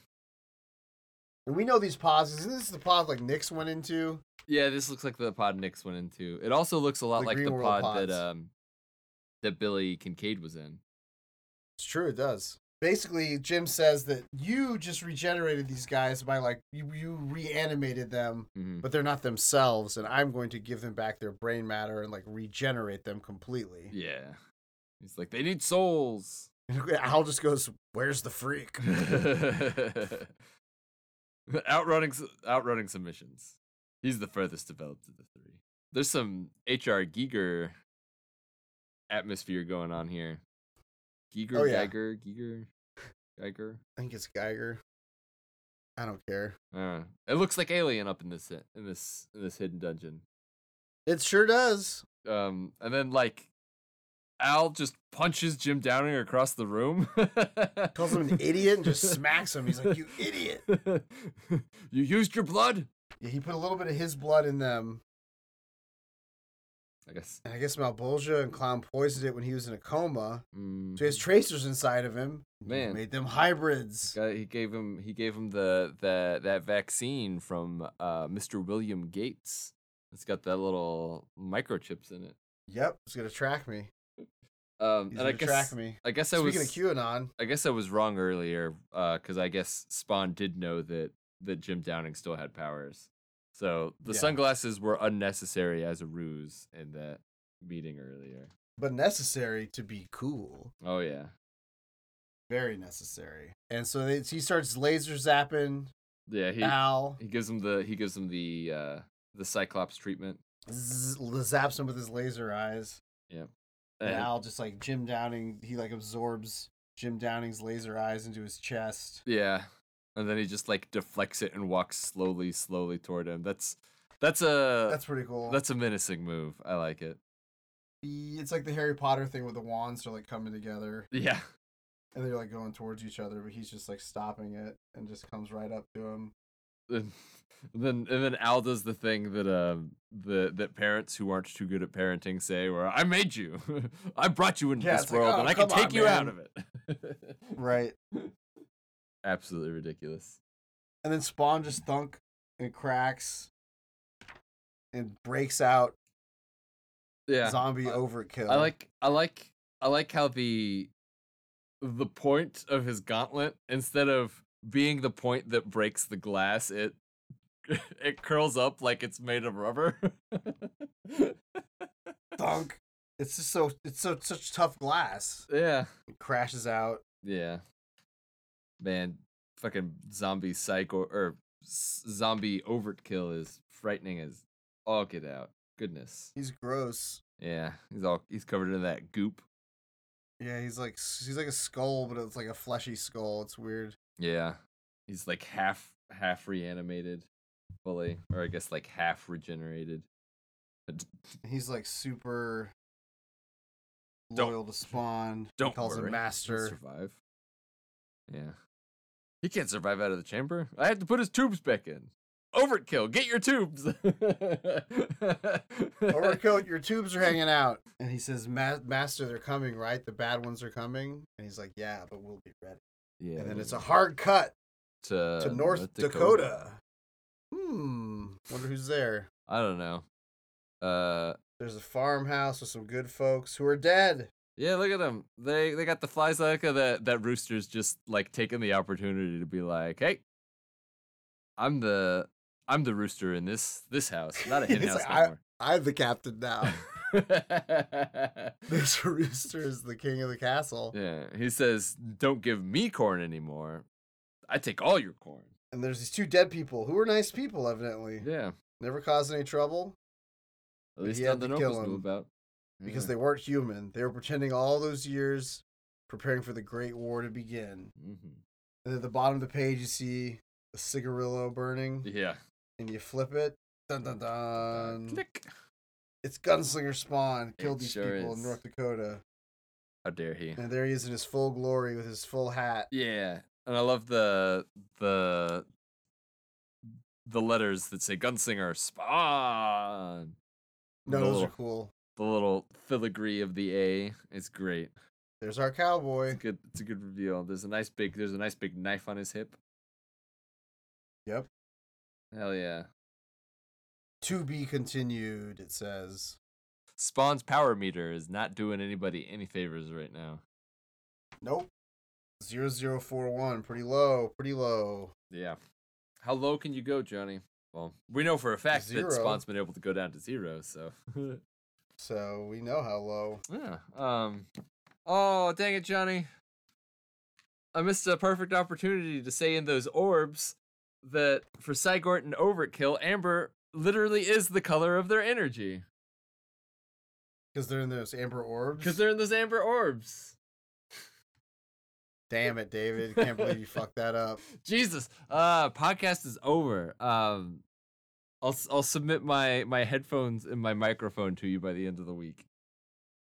And we know these pods. Isn't this the pod like Nyx went into? Yeah, this looks like the pod Nyx went into. It also looks a lot The like the World pod pods. that um that Billy Kincaid was in. It's true, it does. Basically, Jim says that you just regenerated these guys by like you, you reanimated them, Mhm. but they're not themselves, and I'm going to give them back their brain matter and like regenerate them completely. Yeah. He's like, they need souls. Al just goes, "Where's the freak?" outrunning outrunning submissions. He's the furthest developed of the three. There's some HR Giger atmosphere going on here. Giger, Oh, yeah. Geiger, Giger, Geiger. I think it's Geiger. I don't care. Uh, it looks like Alien up in this in this in this hidden dungeon. It sure does. Um, and then like Al just punches Jim Downing across the room. Calls him an idiot and just smacks him. He's like, "You idiot!" you used your blood. Yeah, he put a little bit of his blood in them, I guess. and I guess Malebolgia and Clown poisoned it when he was in a coma. Mm, So he has tracers inside of him. He Man. made them hybrids. he gave him he gave him the the that vaccine from uh, Mr. William Gates. It's got that little microchips in it. Yep, it's gonna track me. Um, He's and I gonna guess track me. I guess I Speaking was of QAnon, I guess I was wrong earlier because I guess Spawn did know that that Jim Downing still had powers. So the Yeah. sunglasses were unnecessary as a ruse in that meeting earlier. but necessary to be cool. Oh yeah, Very necessary. And so they, he starts laser zapping yeah. He Al, he gives him the he gives him the uh, the Cyclops treatment. zzz, zaps him with his laser eyes. And And- Al just like Jim Downing, he like absorbs Jim Downing's laser eyes into his chest. Yeah. And then he just like deflects it and walks slowly, slowly toward him. That's that's a That's pretty cool. that's a menacing move. I like it. It's like the Harry Potter thing with the wands are like coming together Yeah. and they're like going towards each other, but he's just like stopping it and just comes right up to him. and then and then Al does the thing that um the that parents who aren't too good at parenting say, where I made you, I brought you into Yeah, this it's like, world, "Oh, and I can come on, take you out of it. Right. Absolutely ridiculous. And then Spawn just thunk and cracks and breaks out Yeah, zombie I- overkill. I like I like I like how the the point of his gauntlet instead of being the point that breaks the glass, it it curls up like it's made of rubber. thunk. It's just so it's so such tough glass. yeah. It crashes out. Yeah. Man, fucking zombie psycho or zombie overkill is frightening as all get out. Goodness. He's gross. Yeah, he's all he's covered in that goop. Yeah, he's like he's like a skull, but it's like a fleshy skull. It's weird. Yeah. He's like half half reanimated fully or I guess like half regenerated. He's like super Don't- loyal to Spawn. Don't he calls worry. him he'll Master. survive. Yeah. He can't survive out of the chamber. I have to put his tubes back in. Overkill, get your tubes. Overcoat, your tubes are hanging out. And he says, Ma- Master, they're coming, right? The bad ones are coming. And he's like, Yeah, but we'll be ready. Yeah. And then it's a hard cut to, to North Dakota. Hmm. Wonder who's there. I don't know. Uh, There's a farmhouse with some good folks who are dead. Yeah, look at them. They they got the flies like that. That rooster's just like taking the opportunity to be like, hey, I'm the I'm the rooster in this this house, not a hen house like, I- anymore. I'm the captain now. this rooster is the king of the castle. yeah, he says, "Don't give me corn anymore. I take all your corn." And there's these two dead people who are nice people, evidently. Yeah, Never caused any trouble at least none had the Nobles knew about. Because Yeah. they weren't human. They were pretending all those years, preparing for the Great War to begin. Mhm. And at the bottom of the page, you see a cigarillo burning, Yeah. and you flip it. Dun dun Uh, dun. click. It's Gunslinger Spawn killed It these sure people in. North Dakota, How dare he? and there he is in his full glory with his full hat. Yeah, and I love the the the letters that say Gunslinger Spawn. No, those are cool. The little filigree of the A is great. There's our It's cowboy. a good. It's a good reveal. There's a nice big. There's a nice big knife on his hip. Yep. Hell yeah. To be continued. It says. Spawn's power meter is not doing anybody any favors right now. Nope. 0041. Pretty low. Pretty low. Yeah. How low can you go, Johnny? Well, we know for a fact Zero. that Spawn's been able to go down to zero, so So we know how low. yeah. Um Oh, dang it, Johnny. I missed a perfect opportunity to say in those orbs that for Cy-Gor and Overkill, amber literally is the color of their energy. Because they're in those amber orbs. Because they're in those amber orbs. Damn it, David. Can't believe you fucked that up. Jesus. Uh podcast is over. Um I'll I'll submit my my headphones and my microphone to you by the end of the week.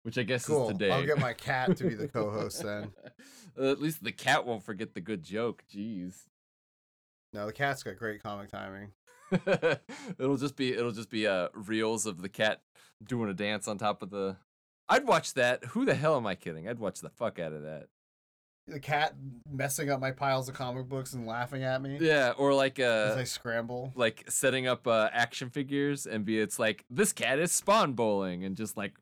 Which I guess Cool. is today. I'll get my cat to be the co-host then. At least the cat won't forget the good joke. Jeez. No, the cat's got great comic timing. it'll just be it'll just be uh reels of the cat doing a dance on top of the I'd watch that. Who the hell am I kidding? I'd watch the fuck out of that. The cat messing up my piles of comic books and laughing at me Yeah, or like as uh I scramble. like setting up uh action figures and be it's like this cat is spawn bowling and just like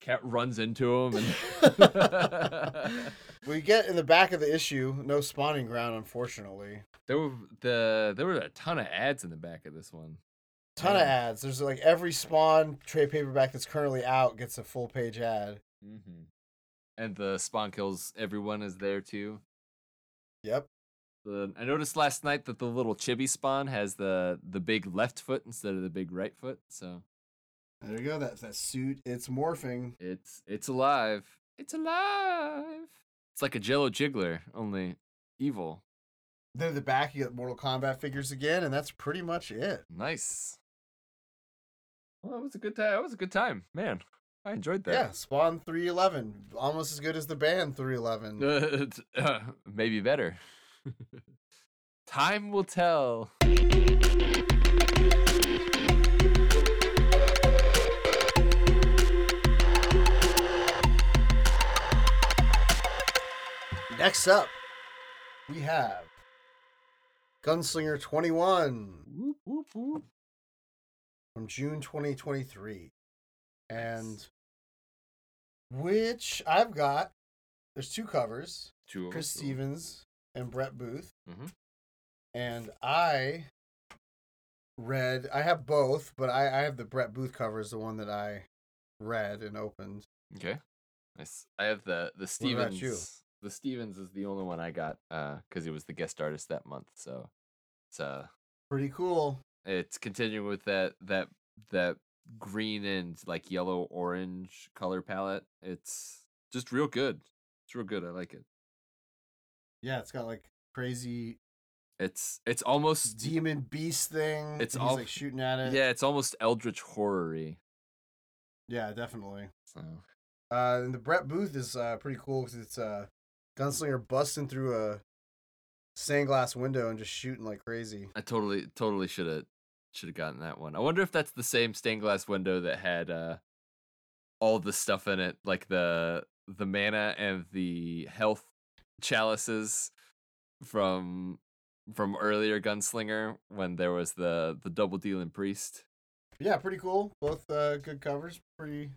cat runs into him and We get in the back of the issue, no spawning ground, unfortunately. there were the there were a ton of ads in the back of this one. Ton of ads. There's like every spawn trade paperback that's currently out gets a full page ad. Mm-hmm. And the spawn kills everyone is there too. Yep. The, I noticed last night that the little chibi spawn has the the big left foot instead of the big right foot, so There you go. That that suit. It's morphing. it's it's alive. It's alive. It's like a Jello Jiggler, only evil. Then at the back you get Mortal Kombat figures again, and that's pretty much it. Nice. Well, that was a good time. That was a good time, man. I enjoyed that. Yeah, that. Spawn 311. Almost as good as the band 311. Uh, maybe better. Time will tell. Next up, we have Gunslinger 21 Whoop, whoop, whoop. from June 2023. And which I've got, there's two covers Two of Chris us. Stevens and Brett Booth. Mhm. And I read, I have both, but I, I have the Brett Booth cover is the one that I read and opened. Okay. Nice. I have the the Stevens. The Stevens is the only one I got uh because he was the guest artist that month. So it's uh Pretty cool. it's continuing with that that that green and like yellow orange color palette. It's just real good. It's real good. I like it. Yeah, it's got like crazy It's it's almost demon beast thing. It's all- like shooting at it. yeah, it's almost eldritch horror-y. Yeah, definitely. So Uh, and the Brett Booth is uh, pretty cool because it's a gunslinger busting through a stained glass window and just shooting like crazy. I totally totally should have should have gotten that one. I wonder if that's the same stained glass window that had uh all the stuff in it, like the the mana and the health chalices from from earlier Gunslinger when there was the the double dealing priest. Yeah, pretty cool. Both uh, good covers. Pretty,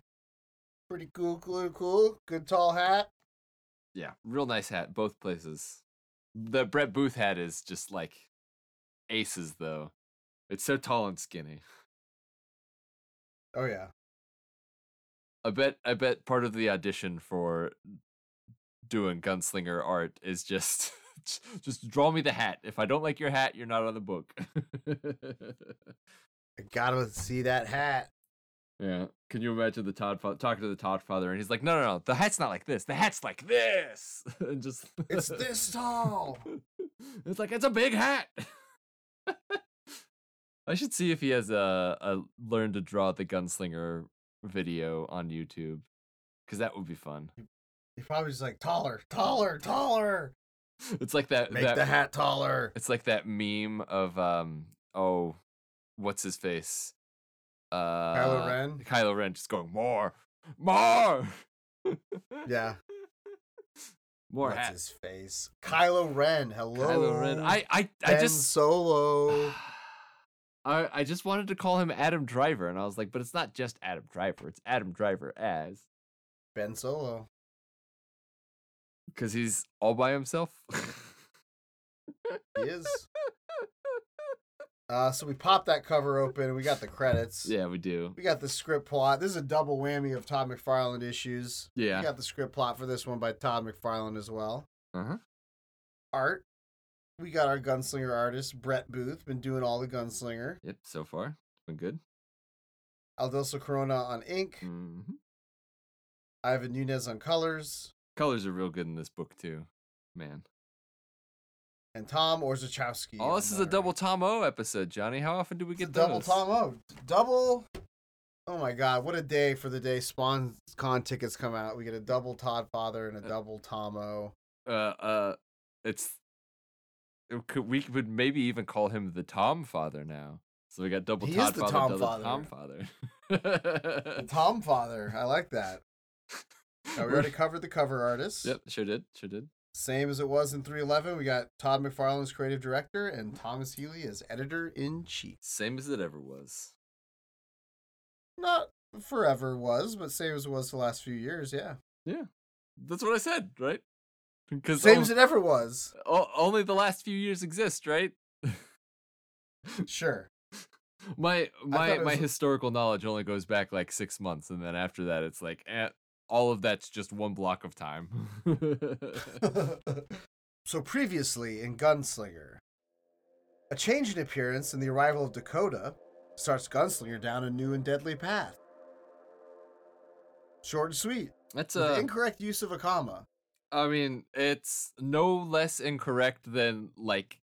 pretty cool, cool, cool. Good tall hat. Yeah, real nice hat both places. The Brett Booth hat is just like aces though. It's so tall and skinny. Oh yeah. I bet I bet part of the audition for doing gunslinger art is just just draw me the hat. If I don't like your hat, you're not on the book. I gotta see that hat. yeah. Can you imagine the Todd talking to the Todd father and he's like, "No, no, no. The hat's not like this. The hat's like this." and just It's this tall. it's like it's a big hat. I should see if he has a, a learn to draw the gunslinger video on YouTube because that would be fun. He probably just like taller, taller, taller. It's like that. Make that the hat taller. It's like that meme of um oh, what's his face? Uh, Kylo Ren? Kylo Ren just going more, more. Yeah. more What's hat. his face? Kylo Ren. Hello. Kylo Ren. I I I Ben just Solo. I I just wanted to call him Adam Driver, and I was like, but it's not just Adam Driver. It's Adam Driver as Ben Solo. because he's all by himself. He is. Uh, so we popped that cover open. We got the credits. yeah, we do. We got the script plot. This is a double whammy of Todd McFarlane issues. Yeah. We got the script plot for this one by Todd McFarlane as well. Uh huh. Art. We got our gunslinger artist, Brett Booth, been doing all the gunslinger. Yep. So far, been good. Adelso Corona on ink. hmm Ivan Nunes on colors. Colors are real good in this book too, man. And Tom Orzechowski. Oh, this is a double Tom O episode, Johnny. How often do we get double? Tom O. Double. Oh my God! What a day for the day Spawn Con tickets come out. We get a double Todd Father and a Uh, double Tom O. Uh, uh, it's. Could, we could maybe even call him the Tom Father now. So we got double He Todd the Father, Tom double Father. Tom Father. The Tom Father. I like that. Now, we already covered the cover artist. Yep, sure did, sure did. Same as it was in 311. We got Todd McFarlane as creative director and Thomas Healy as editor in chief. Same as it ever was. Not forever was, but same as it was the last few years. Yeah. Yeah. That's what I said, right? Because Same as it ever was. only the last few years exist, right? Sure. My my my was- historical knowledge only goes back like six months, and then after that, it's like eh, all of that's just one block of time. so previously in Gunslinger, a change in appearance and the arrival of Dakota starts Gunslinger down a new and deadly path. Short and sweet. that's a. incorrect use of a comma. I mean, it's no less incorrect than like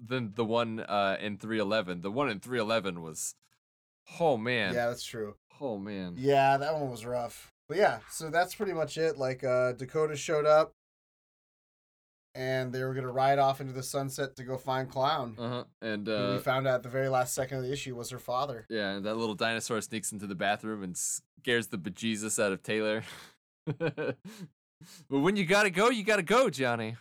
than the one uh in 311. The one in 311 was oh man. Yeah, that's true. Oh man. Yeah, that one was rough. But yeah, so that's pretty much it. Like uh Dakota showed up. and they were gonna ride off into the sunset to go find Clown. Uh huh. And uh, we found out the very last second of the issue was her father. yeah, and that little dinosaur sneaks into the bathroom and scares the bejesus out of Taylor. but when you gotta go, you gotta go, Johnny.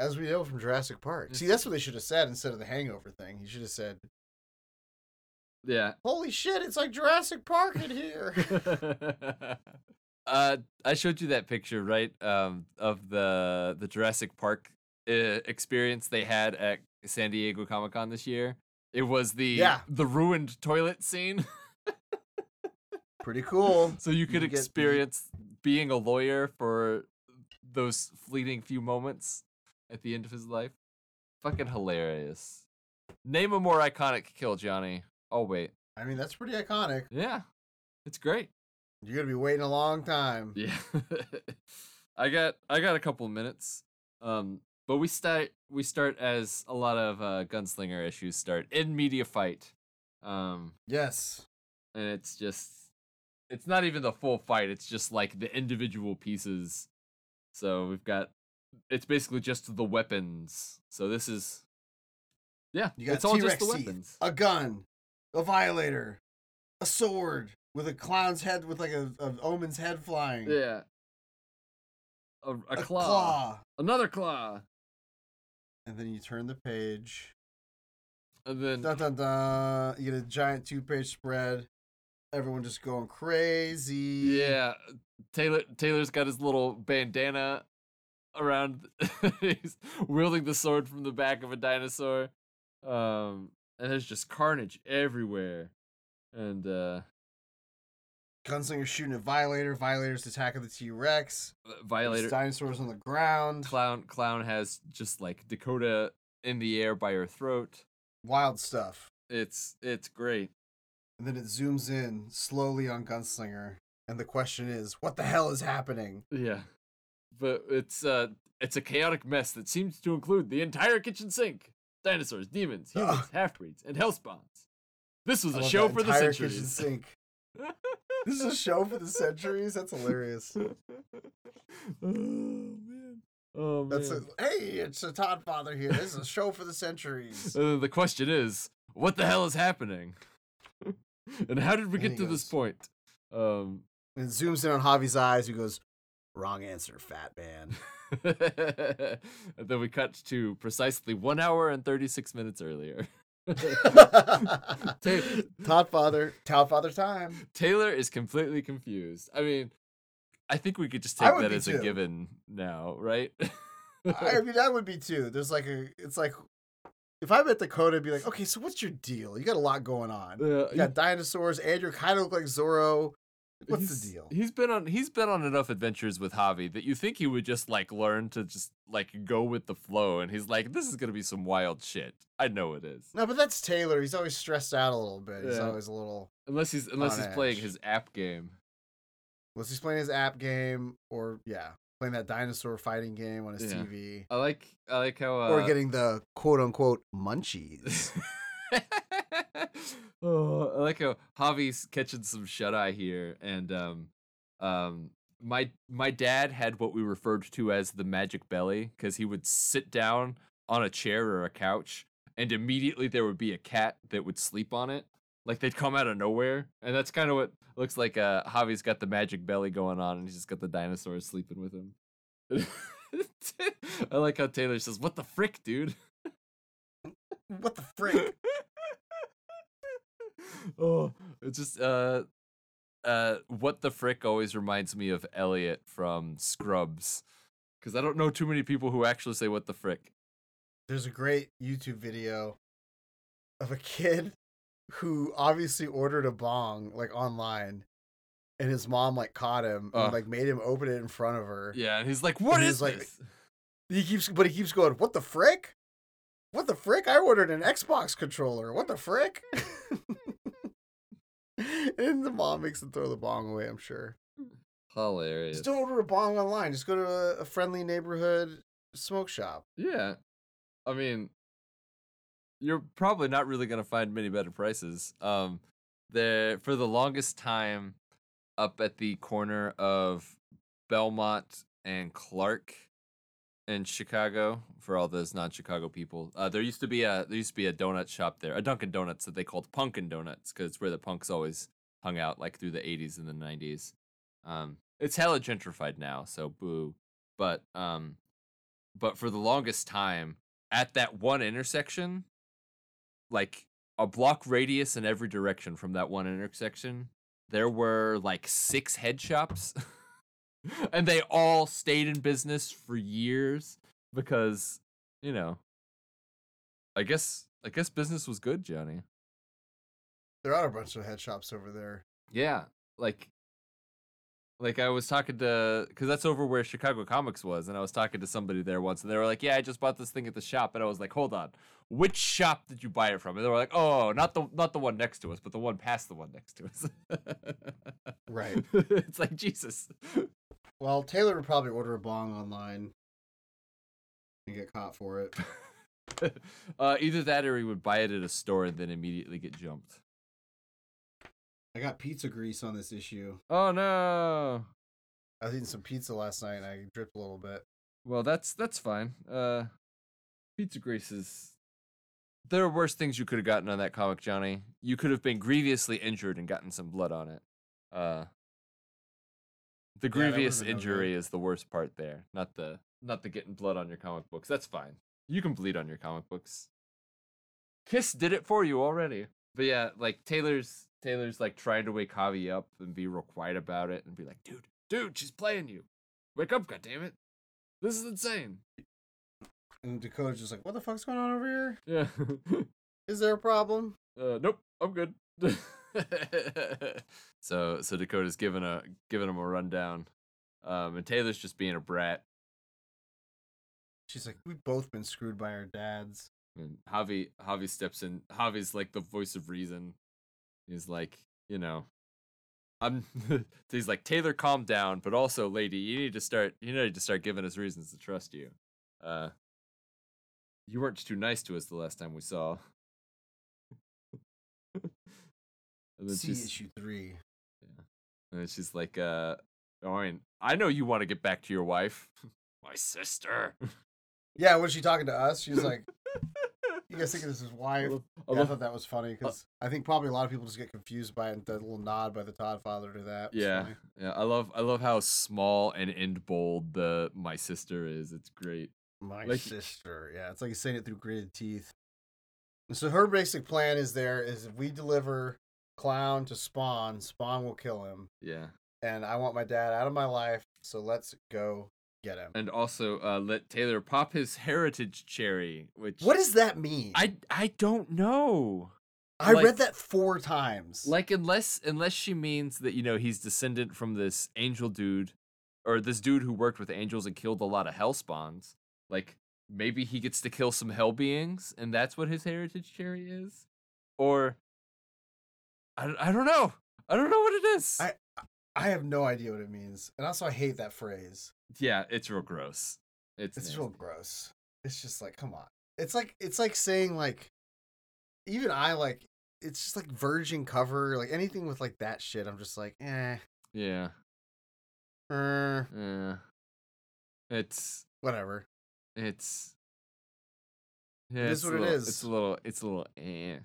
As we know from Jurassic Park. See, that's what they should have said instead of the hangover thing. He should have said, Yeah. Holy shit, it's like Jurassic Park in here. uh, I showed you that picture, right? Um, of the the Jurassic Park uh, experience they had at San Diego Comic Con this year. It was the Yeah. the ruined toilet scene, Pretty cool. so you could You get- experience being a lawyer for those fleeting few moments at the end of his life. Fucking hilarious. Name a more iconic kill, Johnny. Oh wait, I mean, that's pretty iconic. yeah, it's great. You're gonna be waiting a long time. Yeah. I got I got a couple minutes. Um but we start we start as a lot of uh gunslinger issues start in media fight. Um Yes. and it's just it's not even the full fight, it's just like the individual pieces. So we've got it's basically just the weapons. So this is yeah, You got it's all T-Rex just the weapons. a gun, a violator, a sword with a clown's head with like a, a omen's head flying. Yeah. A, a, A claw. claw. Another claw. And then you turn the page. And then Dun dun dun. You get a giant two page spread. Everyone just going crazy. Yeah, Taylor Taylor's got his little bandana around. he's wielding the sword from the back of a dinosaur. Um, and there's just carnage everywhere. And uh, Gunslinger shooting a violator. Violator's attacking the T Rex. Violator Dinosaurs on the ground. clown clown has just like Dakota in the air by her throat. Wild stuff. It's it's great. And then it zooms in slowly on Gunslinger. And the question is, what the hell is happening? Yeah, but it's uh it's a chaotic mess that seems to include the entire kitchen sink, dinosaurs, demons, humans, Ugh. half breeds, and hellspawns. This was I a show for the centuries. sink. This is a show for the centuries. That's hilarious. oh man. Oh man. That's a, hey, it's a Todd Father here. This is a show for the centuries. Uh, the question is, what the hell is happening? and how did we get to this point? Um And it zooms in on Javi's eyes, He goes, "Wrong answer, fat man." and then we cut to precisely one hour and 36 minutes earlier. Todd Father, Todd Father time. Taylor is completely confused. I mean, I think we could just take that as too. a given now, right? I mean, that would be too. There's like a, it's like, if I met Dakota, I'd be like, okay, so what's your deal? You got a lot going on. Uh, You got dinosaurs. Andrew kind of look like Zorro. What's the deal? He's been on he's been on enough adventures with Javi that you think he would just like learn to just like go with the flow and he's like this is going to be some wild shit. I know it is. No, but that's Taylor. He's always stressed out a little bit. He's always a little, Unless he's unless he's playing his app game. unless he's playing his app game or yeah, playing that dinosaur fighting game on his Yeah. TV, I like I like how uh, or getting the quote unquote munchies. oh, I like how Javi's catching some shut eye here, and um, um, my my dad had what we referred to as the magic belly because he would sit down on a chair or a couch, and immediately there would be a cat that would sleep on it. Like they'd come out of nowhere, and that's kind of what looks like. Uh, Javi's got the magic belly going on, and he's just got the dinosaurs sleeping with him. I like how Taylor says, "What the frick, dude." what the frick? oh, it's just uh, uh, what the frick always reminds me of Elliot from Scrubs, because I don't know too many people who actually say what the frick. There's a great YouTube video of a kid who obviously ordered a bong like online, and his mom like caught him and Ugh. like made him open it in front of her. Yeah, and he's like, "What he's is like- this?" He keeps, but he keeps going. What the frick? What the frick? I ordered an Xbox controller. What the frick? and the mom makes him throw the bong away. I'm sure. Hilarious. Just don't order a bong online. Just go to a, a friendly neighborhood smoke shop. Yeah, I mean, you're probably not really gonna find many better prices. Um, there for the longest time, up at the corner of Belmont and Clark, in Chicago for all those non-Chicago people. Uh, there used to be a there used to be a donut shop there, a Dunkin' Donuts that they called Punkin' Donuts because it's where the punks always hung out, like through the '80s and the '90s. Um, it's hella gentrified now, so boo. But um, but for the longest time, at that one intersection, like a block radius in every direction from that one intersection, there were like six head shops. and they all stayed in business for years because, you know, I guess I guess business was good, Johnny. There are a bunch of head shops over there. Yeah, like like I was talking to because that's over where Chicago Comics was, and I was talking to somebody there once, and they were like, "Yeah, I just bought this thing at the shop," and I was like, "Hold on, which shop did you buy it from?" And they were like, "Oh, not the not the one next to us, but the one past the one next to us." Right. it's like Jesus. Well, Taylor would probably order a bong online and get caught for it. uh, either that or he would buy it at a store and then immediately get jumped. I got pizza grease on this issue. Oh no. I was eating some pizza last night and I dripped a little bit. Well, that's that's fine. Uh, pizza grease is. There are worse things you could have gotten on that comic, Johnny. You could have been grievously injured and gotten some blood on it. Uh, the Yeah, grievous no injury is the worst part there, not the not the getting blood on your comic books. That's fine. You can bleed on your comic books. Kiss did it for you already. But yeah, like Taylor's Taylor's like trying to wake Javi up and be real quiet about it and be like, dude, dude, she's playing you. Wake up, goddammit. This is insane. And Dakota's just like, what the fuck's going on over here? Yeah. Is there a problem? uh, nope, I'm good. so so Dakota's giving a giving him a rundown. Um, and Taylor's just being a brat. She's like, we've both been screwed by our dads. And Javi Javi steps in. Javi's like the voice of reason. He's like, you know, I'm. he's like Taylor, calm down, but also, lady, you need to start. You need to start giving us reasons to trust you. Uh, you weren't too nice to us the last time we saw. See issue three. Yeah, and then she's like, uh, I I know you want to get back to your wife, my sister. Yeah, was she talking to us? She's like, you guys think this is his I wife? love- I Yeah, I thought that was funny uh, because I think probably a lot of people just get confused by it that little nod by the Todd father to that. Yeah, funny. yeah. I love I love how small and end bold the my sister is. It's great. My Like- sister. Yeah, it's like he's saying it through gritted teeth. And so her basic plan is there is if we deliver Clown to Spawn, Spawn will kill him. Yeah, And I want my dad out of my life, so let's go get him. and also uh, let Taylor pop his heritage cherry. Which What does that mean? I I don't know. I like- read that four times. Like unless unless she means that you know he's descendant from this angel dude, or this dude who worked with angels and killed a lot of hell spawns. Like maybe he gets to kill some hell beings, and that's what his heritage cherry is, or I, don't- I don't know. I don't know what it is. I- I have no idea what it means. And also I hate that phrase. yeah, it's real gross. It's, It's nasty. real gross. It's just like, come on. It's like it's like saying like even I like it's just like virgin cover, like anything with like that shit, I'm just like, eh. yeah. er, Yeah. It's whatever. it's yeah, It it's a what it little, is. It's a little it's a little eh.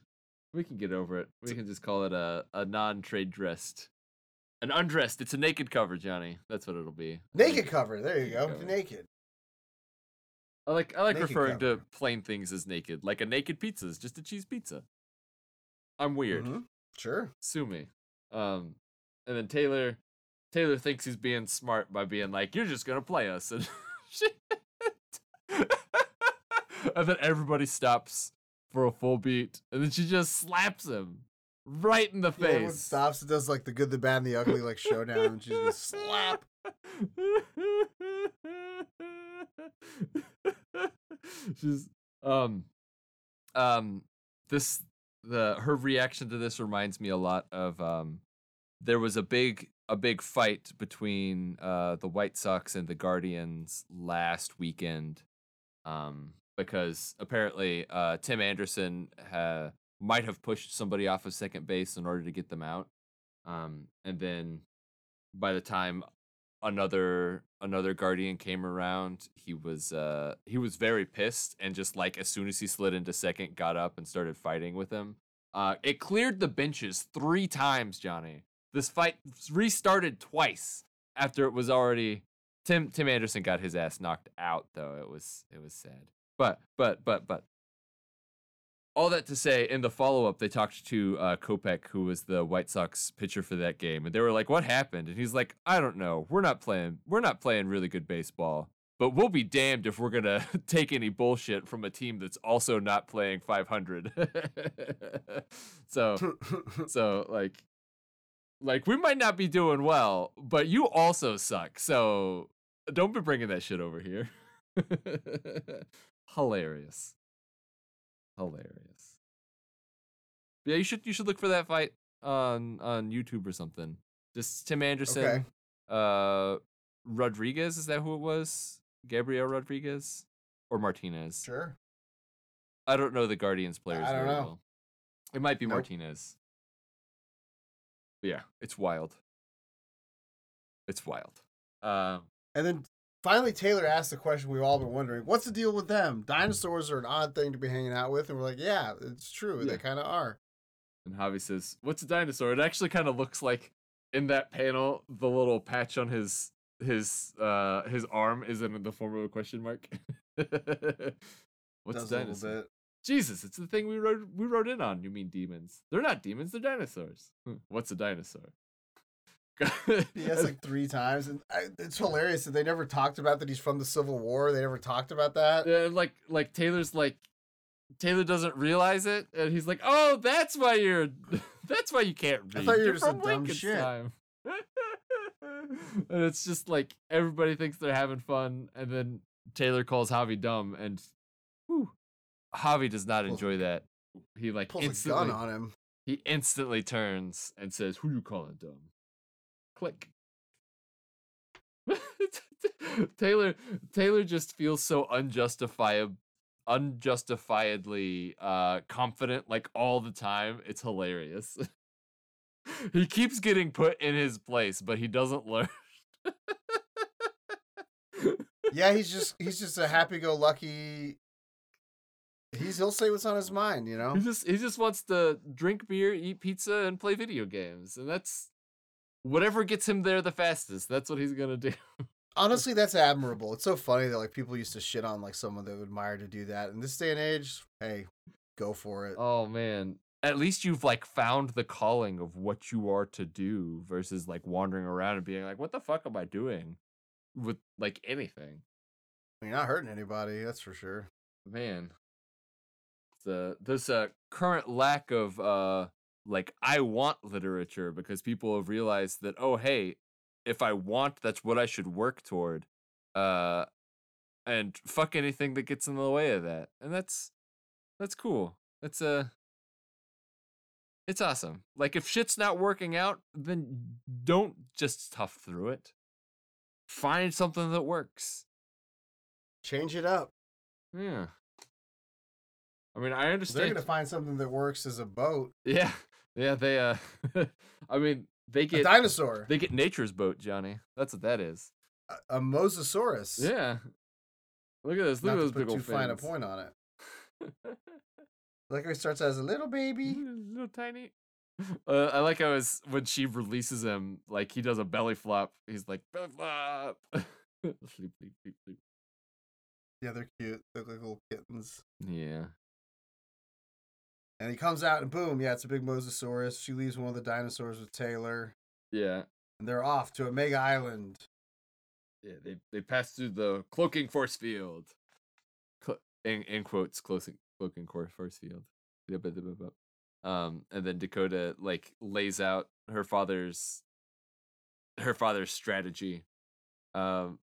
We can get over it. We can just call it a, a non trade dressed. An undressed. It's a naked cover, Johnny. That's what it'll be. A Naked cover. There you go. cover. Naked. I like I like Naked referring to plain things as naked. Like a naked pizza is just a cheese pizza. I'm weird. Mhm. Sure. Sue me. Um and then Taylor Taylor thinks he's being smart by being like, You're just gonna play us and shit. and then everybody stops for a full beat, and then she just slaps him right in the Yeah, face. stops and does like the good, the bad, and the ugly like showdown, and she's gonna slap. She's um um this the her reaction to this reminds me a lot of um there was a big a big fight between uh the White Sox and the Guardians last weekend um because apparently uh Tim Anderson ha- might have pushed somebody off of second base in order to get them out um and then by the time another another guardian came around, he was uh he was very pissed and just like as soon as he slid into second, got up and started fighting with him. Uh it cleared the benches 3 times, Johnny. This fight restarted twice after it was already Tim Tim Anderson got his ass knocked out though. It was it was sad. But but but but all that to say, in the follow up, they talked to uh, Kopech, who was the White Sox pitcher for that game, and they were like, "What happened?" And he's like, "I don't know. We're not playing. We're not playing really good baseball. But we'll be damned if we're gonna take any bullshit from a team that's also not playing 500." so, so like, like we might not be doing well, but you also suck. So don't be bringing that shit over here. Hilarious hilarious. yeah, you should you should look for that fight on on YouTube or something. Just Tim Anderson, Okay. uh, Rodriguez. Is that who it was? Gabriel Rodriguez or Martinez? Sure. I don't know the Guardians players. I don't very know. Well. It might be Nope. Martinez. But yeah, it's wild. It's wild. Um, And then finally, Taylor asked the question we've all been wondering: What's the deal with them? Dinosaurs are an odd thing to be hanging out with, and we're like, yeah, it's true. Yeah. They kind of are. And Javi says, "What's a dinosaur?" It actually kind of looks like in that panel, the little patch on his his uh his arm is in the form of a question mark. What's Does a a dinosaur? bit. Jesus, it's the thing we wrote we wrote in on. You mean demons? They're not demons. They're dinosaurs. Hmm, What's a dinosaur? He has like three times, and I, it's hilarious that they never talked about that he's from the Civil War. They never talked about that. Yeah, like like Taylor's like Taylor doesn't realize it, and he's like, "Oh, that's why you're that's why you can't read. I thought you were You're just a from dumb shit." And it's just like everybody thinks they're having fun, and then Taylor calls Javi dumb, and whew, Javi does not Pulls- enjoy that. He like Pulls a gun on him. he instantly turns and says, "Who you calling dumb?" Click. Taylor Taylor just feels so unjustifiable unjustifiedly uh confident like all the time. It's hilarious. he keeps getting put in his place, but he doesn't learn. Yeah, he's just he's just a happy-go-lucky. He's he'll say what's on his mind, you know. He just he just wants to drink beer, eat pizza, and play video games, and that's whatever gets him there the fastest. That's what he's gonna do. Honestly, that's admirable. It's so funny that like people used to shit on like someone they would admire to do that. In this day and age, hey, go for it. Oh man. At least you've like found the calling of what you are to do versus like wandering around and being like, what the fuck am I doing? With like anything. You're not hurting anybody, that's for sure. Man. The there's a current lack of uh like I want literature because people have realized that, oh hey, if I want, that's what I should work toward. Uh and fuck anything that gets in the way of that. And that's that's cool. That's uh it's awesome. Like if shit's not working out, then don't just tough through it. Find something that works. Change it up. Yeah. I mean, I understand. They're gonna find something that works as a boat. Yeah, yeah. They uh, I mean, they get A dinosaur. they get nature's boat, Johnny. That's what that is. a, a mosasaurus. Yeah. Look at this. Look Not at those big too old fine a point on it. Like how he starts as a little baby. Little tiny. Uh, I like how his when she releases him, like he does a belly flop. He's like belly flop. sleep, sleep, sleep, sleep. Yeah, they're cute. They look like little kittens. Yeah. And he comes out and boom, yeah, it's a big mosasaurus. She leaves one of the dinosaurs with Taylor. Yeah. And they're off to Omega Island. Yeah, they they pass through the cloaking force field. Cl- in in quotes, cloaking cloaking force field. Um, and then Dakota like lays out her father's her father's strategy. Um,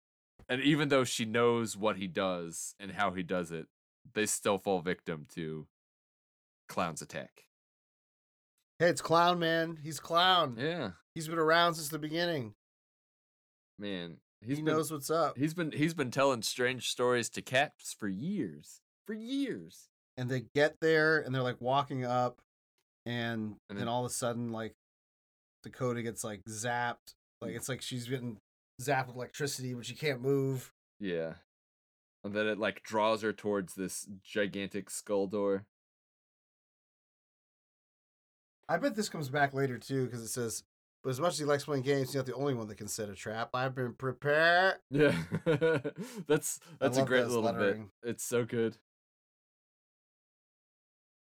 and even though she knows what he does and how he does it, they still fall victim to Clown's attack. Hey, it's Clown Man. He's Clown. Yeah, He's been around since the beginning. man, He been- knows what's up. He's been he's been telling strange stories to cats for years. For years. and they get there and they're like walking up and, And then then- all of a sudden like Dakota gets like zapped. Like it's like she's getting zapped with electricity, but she can't move. Yeah. And then it like draws her towards this gigantic skull door. I bet this comes back later too, because it says, "But as much as he likes playing games, he's not the only one that can set a trap. I've been prepared." Yeah. that's that's a great little lettering. bit. It's so good.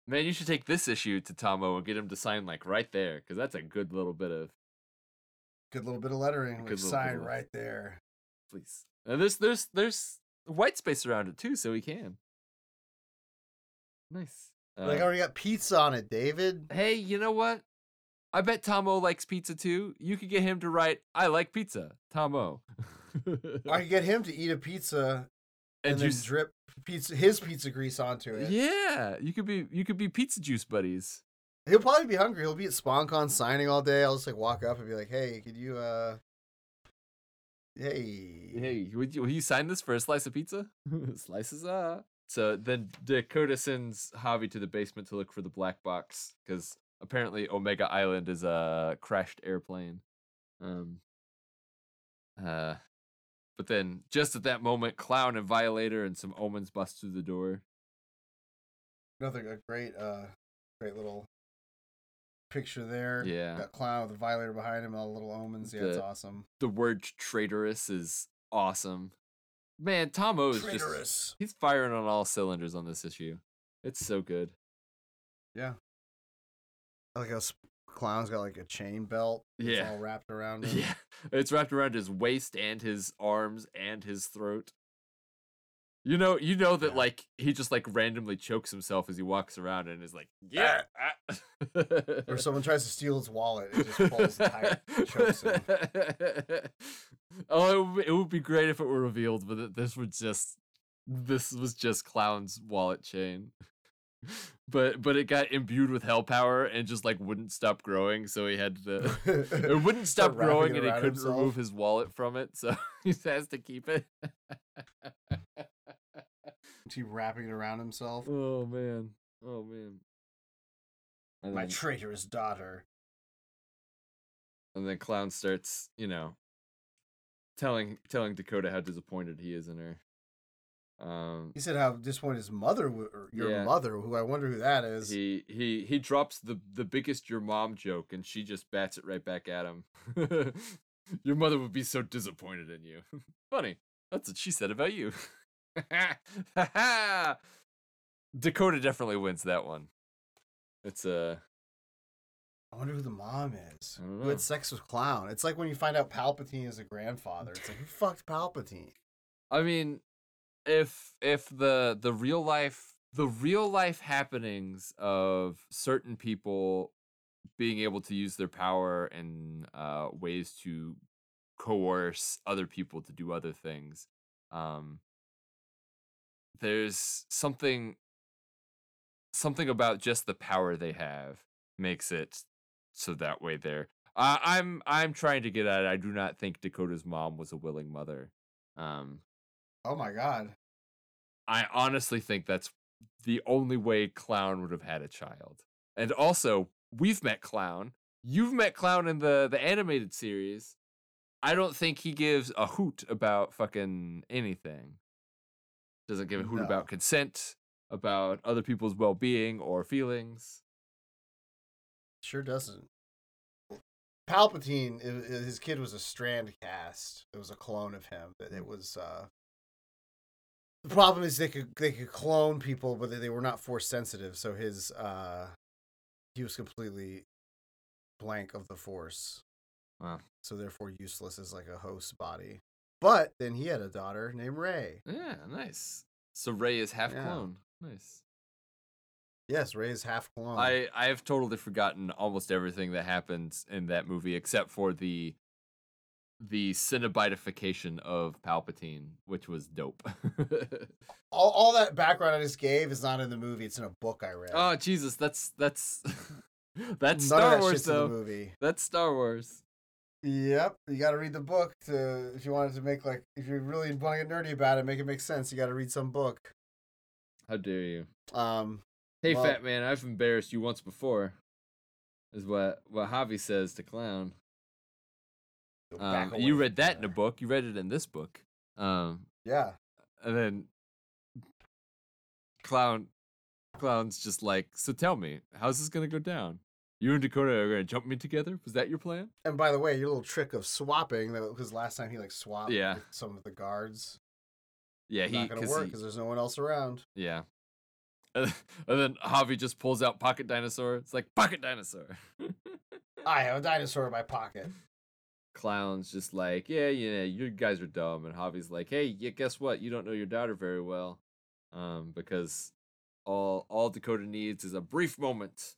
Man, you should take this issue to Tomo and get him to sign like right there, because that's a good little bit of Good little bit of lettering, like sign right there. please. And there's there's there's white space around it too, so he can. Nice. Like I Uh, already got pizza on it, David. hey, you know what? I bet Tomo likes pizza too. You could get him to write, "I like pizza, Tomo," I could get him to eat a pizza and, and then juice. drip pizza his pizza grease onto it. Yeah, you could be you could be pizza juice buddies. He'll probably be hungry. He'll be at SpawnCon signing all day. I'll just like walk up and be like, "Hey, could you uh Hey. Hey, would you, will you sign this for a slice of pizza? Slices up. So then Dakota sends Javi to the basement to look for the black box because apparently Omega Island is a crashed airplane. Um. Uh. But then, just at that moment, Clown and Violator and some omens bust through the door. Another a great uh great little picture there. Yeah. Got clown with a violator behind him, all the little omens. Yeah, it's awesome. The word traitorous is awesome. Man, Tomo is just he's firing on all cylinders on this issue. It's so good. Yeah. I like how Sp- clown's got like a chain belt. that's Yeah. all wrapped around him. Yeah, it's wrapped around his waist and his arms and his throat. You know, you know that Yeah. like he just like randomly chokes himself as he walks around and is like, yeah. ah." Or someone tries to steal his wallet, it just pulls tight, chokes him. oh, it would, be- it would be great if it were revealed, but this was just this was just Clown's wallet chain. But but it got imbued with hell power and just like wouldn't stop growing, so he had to it wouldn't stop growing and he couldn't himself. remove his wallet from it, so he has to keep it. Is wrapping it around himself? oh man. Oh man. And My then, traitorous daughter. and then Clown starts, you know, telling telling Dakota how disappointed he is in her. Um He said how disappointed his mother, w- or your Yeah. mother, who I wonder who that is. he he he drops the the biggest your mom joke and she just bats it right back at him. your mother would be so disappointed in you. Funny. That's what she said about you. Dakota definitely wins that one. It's uh I wonder who the mom is. Who had sex with Clown? It's like when you find out Palpatine is a grandfather. It's like who fucked Palpatine? I mean if if the the real life the real life happenings of certain people being able to use their power in uh, ways to coerce other people to do other things. Um, there's something something about just the power they have makes it so that way there. Uh, I'm I'm trying to get at it. I do not think Dakota's mom was a willing mother. Um, Oh my god. I honestly think that's the only way Clown would have had a child. And also, we've met Clown. You've met Clown in the the animated series. I don't think he gives a hoot about fucking anything. Doesn't give a hoot No. about consent, about other people's well-being or feelings. Sure doesn't. Palpatine, his kid was a strand cast. It was a clone of him. It was. uh The problem is they could they could clone people, but they, they were not force sensitive. So his uh he was completely blank of the force. Wow. So therefore useless as like a host body. But then he had a daughter named Rey. Yeah, nice. So Rey is half Yeah. clone. Nice. Yes, Rey is half clone. I I have totally forgotten almost everything that happens in that movie except for the the Cenobitification of Palpatine, which was dope. all, all that background I just gave is not in the movie. It's in a book I read. oh Jesus, that's that's that's Star Wars shit's in the though. movie. That's Star Wars. Yep, you got to read the book to if you want it to make like if you really want to get nerdy about it, make it make sense. You got to read some book. How dare you? Um, Hey, Well- fat man, I've embarrassed you once before. Is what what Javi says to Clown. Um, you read that in a book. You read it in this book. Um, Yeah. and then clown, clown's just like, so tell me, how's this gonna go down? You and Dakota are gonna jump me together? Was that your plan? And by the way, your little trick of swapping, because last time he like swapped Yeah. some of the guards, Yeah, he not gonna work because there's no one else around. yeah. And then Javi just pulls out pocket dinosaur. It's like pocket dinosaur. I have a dinosaur in my pocket. Clown's just like, yeah, yeah, you guys are dumb. And Javi's like, hey, yeah, guess what? You don't know your daughter very well, um, because all all Dakota needs is a brief moment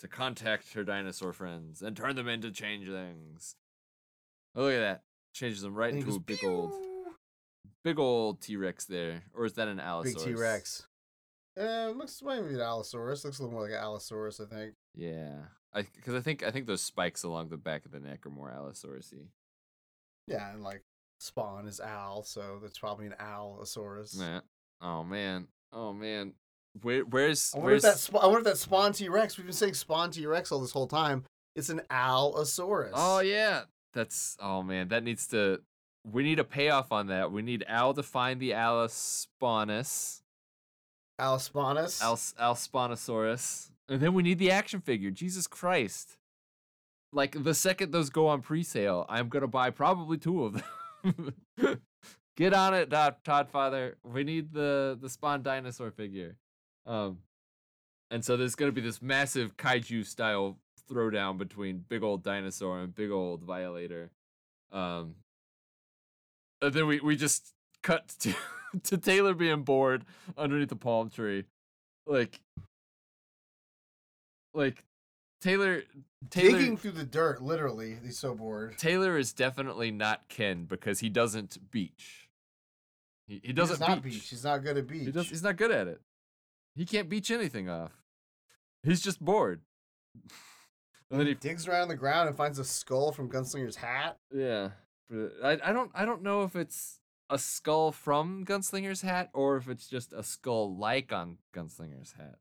to contact her dinosaur friends and turn them into changelings. Oh, look at that! Changes them right into a big old, big old T Rex there, or is that an Allosaurus? Big T Rex. Uh, looks maybe an Allosaurus. Looks a little more like an Allosaurus, I think. Yeah, I because I think I think those spikes along the back of the neck are more Allosaurusy. Yeah, and like Spawn is Al, so that's probably an Allosaurus. Man, oh man, oh man. Where where's I wonder where's if that. I wonder if that Spawn T Rex. We've been saying Spawn T Rex all this whole time. It's an Allosaurus. Oh yeah, that's oh man, that needs to. We need a payoff on that. We need Al to find the Allosponus, Allosponus. Al Alspanosaurus, and then we need the action figure. Jesus Christ! Like the second those go on pre-sale, I'm gonna buy probably two of them. Get on it, Todd, Todd Father. We need the the Spawn dinosaur figure. Um, and so there's gonna be this massive kaiju style throwdown between big old dinosaur and big old violator. Um, and then we we just cut to to Taylor being bored underneath the palm tree, like like Taylor Taylor digging through the dirt. Literally, he's so bored. Taylor is definitely not Ken because he doesn't beach. He, he He doesn't does beach. beach. He's not good at beach. He does, he's not good at it. He can't beach anything off. He's just bored. and then he digs around the ground and finds a skull from Gunslinger's hat. Yeah, I I don't I don't know if it's a skull from Gunslinger's hat or if it's just a skull like on Gunslinger's hat.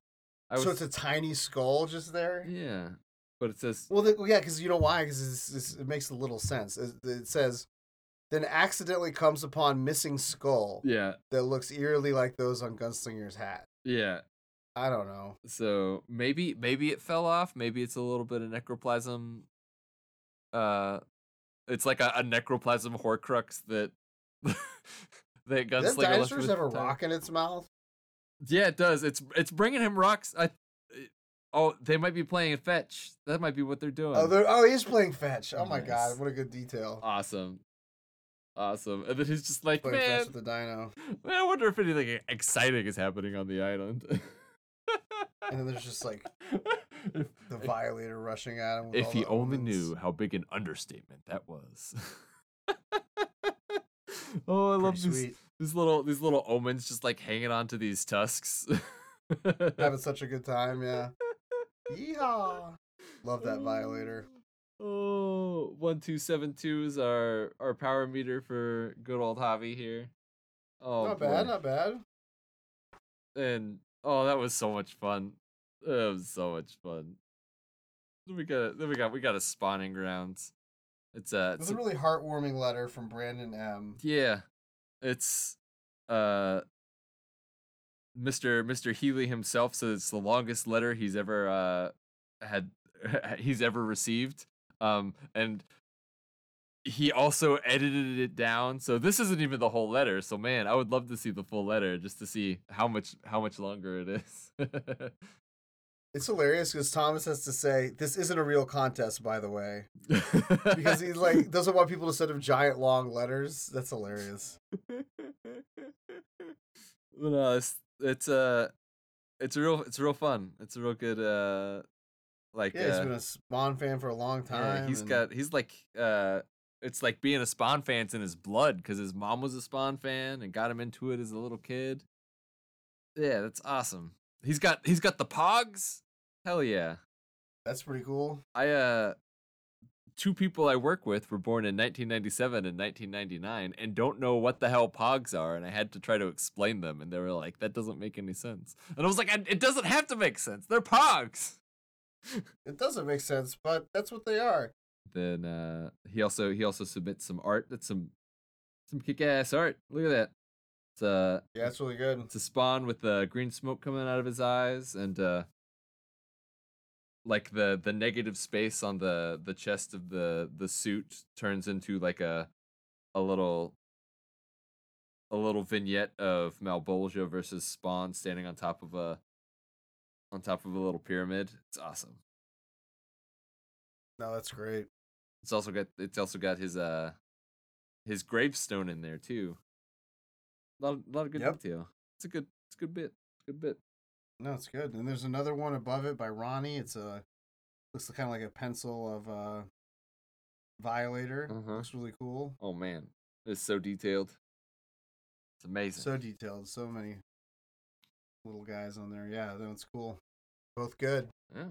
I so it's a tiny skull just there. yeah, but it says Well, the, well, yeah, because you know why? Because it makes a little sense. It, it says, then accidentally comes upon missing skull yeah that looks eerily like those on Gunslinger's hat. Yeah. I don't know. So maybe maybe it fell off. Maybe it's a little bit of necroplasm. Uh, it's like a, a necroplasm Horcrux that that Does Gunslinger that left dinosaurs have a rock in its mouth? Yeah, it does. It's it's bringing him rocks. I. Oh, they might be playing fetch. That might be what they're doing. Oh, they're, oh, he's playing fetch. Oh my god, what a good detail. awesome, awesome. And then he's just like, Playing man, with the dino. man, I wonder if anything exciting is happening on the island. And then there's just like if, the violator rushing at him. with if he only knew how big an understatement that was. oh, I love these sweet. these little these little omens just like hanging on to these tusks. Having such a good time, yeah. Yeehaw! Love that violator. Oh, one two seven two is our our power meter for good old Javi here. Oh, not bad, not bad. and oh, that was so much fun. It was so much fun. Then we got then we got we got a spawning grounds. It's uh, was it's a really heartwarming letter from Brandon M. yeah, it's uh, Mister Mister Healy himself says it's the longest letter he's ever uh had he's ever received. Um, and he also edited it down, so this isn't even the whole letter. So man, I would love to see the full letter just to see how much how much longer it is. It's hilarious because Thomas has to say, "This isn't a real contest, by the way," because he like doesn't want people to send him giant long letters. That's hilarious. No, it's it's uh it's real it's real fun. It's a real good uh like Yeah, he's uh, been a Spawn fan for a long time. yeah, he's and got he's like uh it's like being a Spawn fan's in his blood because his mom was a Spawn fan and got him into it as a little kid. Yeah, that's awesome. He's got he's got the Pogs. Hell yeah. That's pretty cool. I uh two people I work with were born in 1997 and 1999 and don't know what the hell pogs are and I had to try to explain them and they were like that doesn't make any sense. And I was like it doesn't have to make sense. They're pogs. It doesn't make sense, but that's what they are. then uh, he also he also submits some art. That's some some kick ass art. Look at that. It's a Yeah, it's really good. it's a spawn with the green smoke coming out of his eyes and uh like the the negative space on the the chest of the the suit turns into like a a little a little vignette of Malebolgia versus Spawn standing on top of a on top of a little pyramid. It's awesome. No, that's great. It's also got it's also got his uh his gravestone in there too. A lot, lot of good Yep. detail. It's a good it's a good bit. Good bit. No, it's good. And there's another one above it by Ronnie. It's a looks kind of like a pencil of uh Violator. Uh-huh. Looks really cool. Oh man, it's so detailed. It's amazing. So detailed. So many little guys on there. Yeah, that one's cool. Both good. yeah.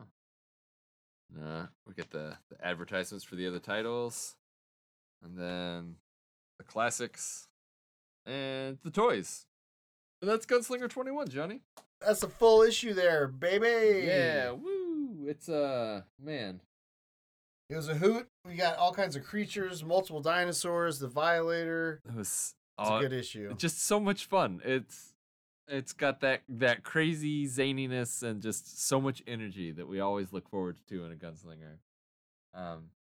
Uh, we get the, the advertisements for the other titles, and then the classics, and the toys. And that's Gunslinger Twenty One, Johnny. That's a full issue there, baby. Yeah, woo! It's uh, man, It was a hoot. We got all kinds of creatures, multiple dinosaurs, the Violator. it was It's oh, a good issue. just so much fun. It's it's got that that crazy zaniness and just so much energy that we always look forward to in a gunslinger. Um,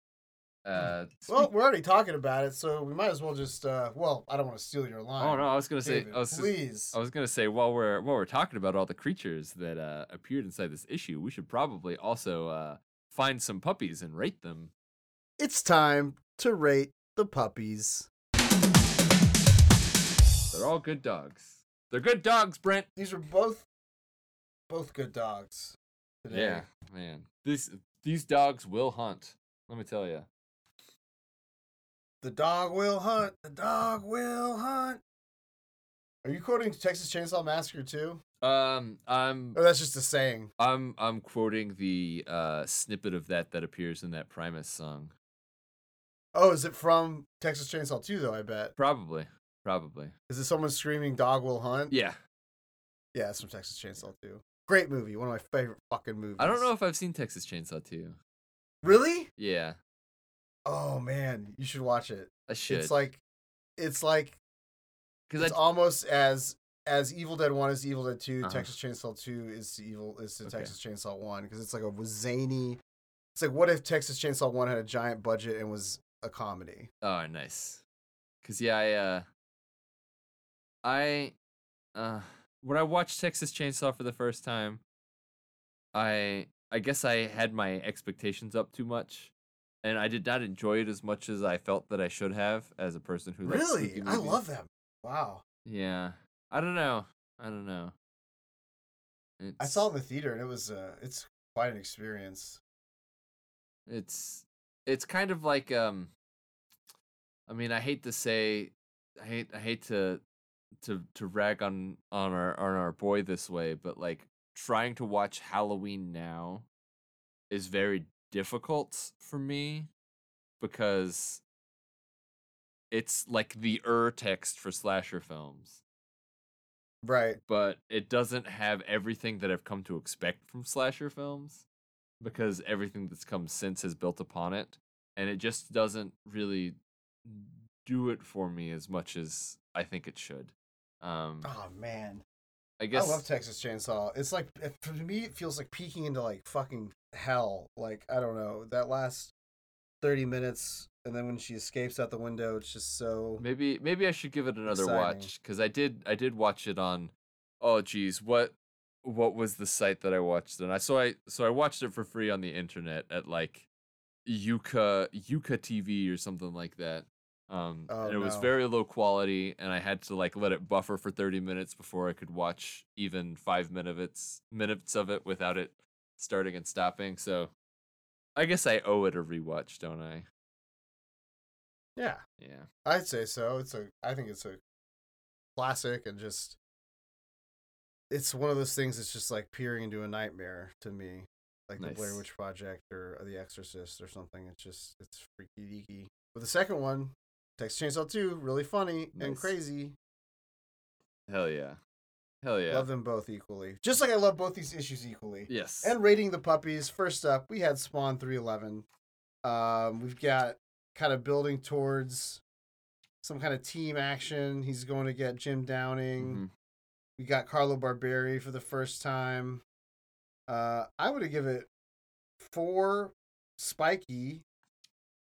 uh, Well, we're already talking about it, so we might as well just. uh Well, I don't want to steal your line. oh no, I was gonna say, I was just- please. I was gonna say while we're while we're talking about all the creatures that uh, appeared inside this issue, we should probably also uh, find some puppies and rate them. It's time to rate the puppies. They're all good dogs. They're good dogs, Brent. These are both, both good dogs. Today. Yeah, man. These these dogs will hunt. Let me tell you. The dog will hunt. The dog will hunt. Are you quoting Texas Chainsaw Massacre too? Um, I'm Or that's just a saying. I'm I'm quoting the uh, snippet of that that appears in that Primus song. Oh, is it from Texas Chainsaw 2 though? I bet. Probably, probably. Is it someone screaming "Dog will hunt"? Yeah, Yeah, it's from Texas Chainsaw 2. Great movie. One of my favorite fucking movies. I don't know if I've seen Texas Chainsaw 2. Really? Yeah, Oh man, you should watch it. I should. It's like, it's like because it's almost as as Evil Dead One is Evil Dead 2 Uh-huh. Texas Chainsaw Two is evil is the Okay. Texas Chainsaw One because it's like a zany. It's like what if Texas Chainsaw One had a giant budget and was a comedy? oh nice. Because yeah, I uh, I uh, when I watched Texas Chainsaw for the first time, I I guess I had my expectations up too much. And I did not enjoy it as much as I felt that I should have as a person who Really, I love that. Wow, Yeah. I don't know. I don't know. I saw it in the theater and it was uh, it's quite an experience. It's it's kind of like um I mean, I hate to say I hate I hate to to to rag on on our on our boy this way, but like trying to watch Halloween now is very difficult for me because it's like the ur text for slasher films. Right. but it doesn't have everything that I've come to expect from slasher films because everything that's come since has built upon it and it just doesn't really do it for me as much as I think it should. Um Oh man, I guess I love Texas Chainsaw. It's like for me, it feels like peeking into like fucking hell. Like I don't know that last thirty minutes, and then when she escapes out the window, it's just so. maybe maybe I should give it another Exciting. watch cuz I did I did watch it on oh geez, what what was the site that I watched it on? I so I so I watched it for free on the internet at like Yuka Yuka TV or something like that. Um, Oh, and it was very low quality, and I had to like let it buffer for thirty minutes before I could watch even five minutes minutes of it without it starting and stopping. So, I guess I owe it a rewatch, don't I? Yeah, Yeah. I'd say so. It's a. I think it's a classic, and just. It's one of those things that's just like peering into a nightmare to me, like the Blair Witch Project or The Exorcist or something. It's just it's freaky deaky. But the second one, Texas Chainsaw Two, really funny and crazy. Hell yeah. Hell yeah. Love them both equally. Just like I love both these issues equally. Yes. And rating the puppies. First up, we had Spawn 311. Um, we've got kind of building towards some kind of team action. He's going to get Jim Downing. Mhm. We got Carlo Barberi for the first time. Uh, I would have give it four spiky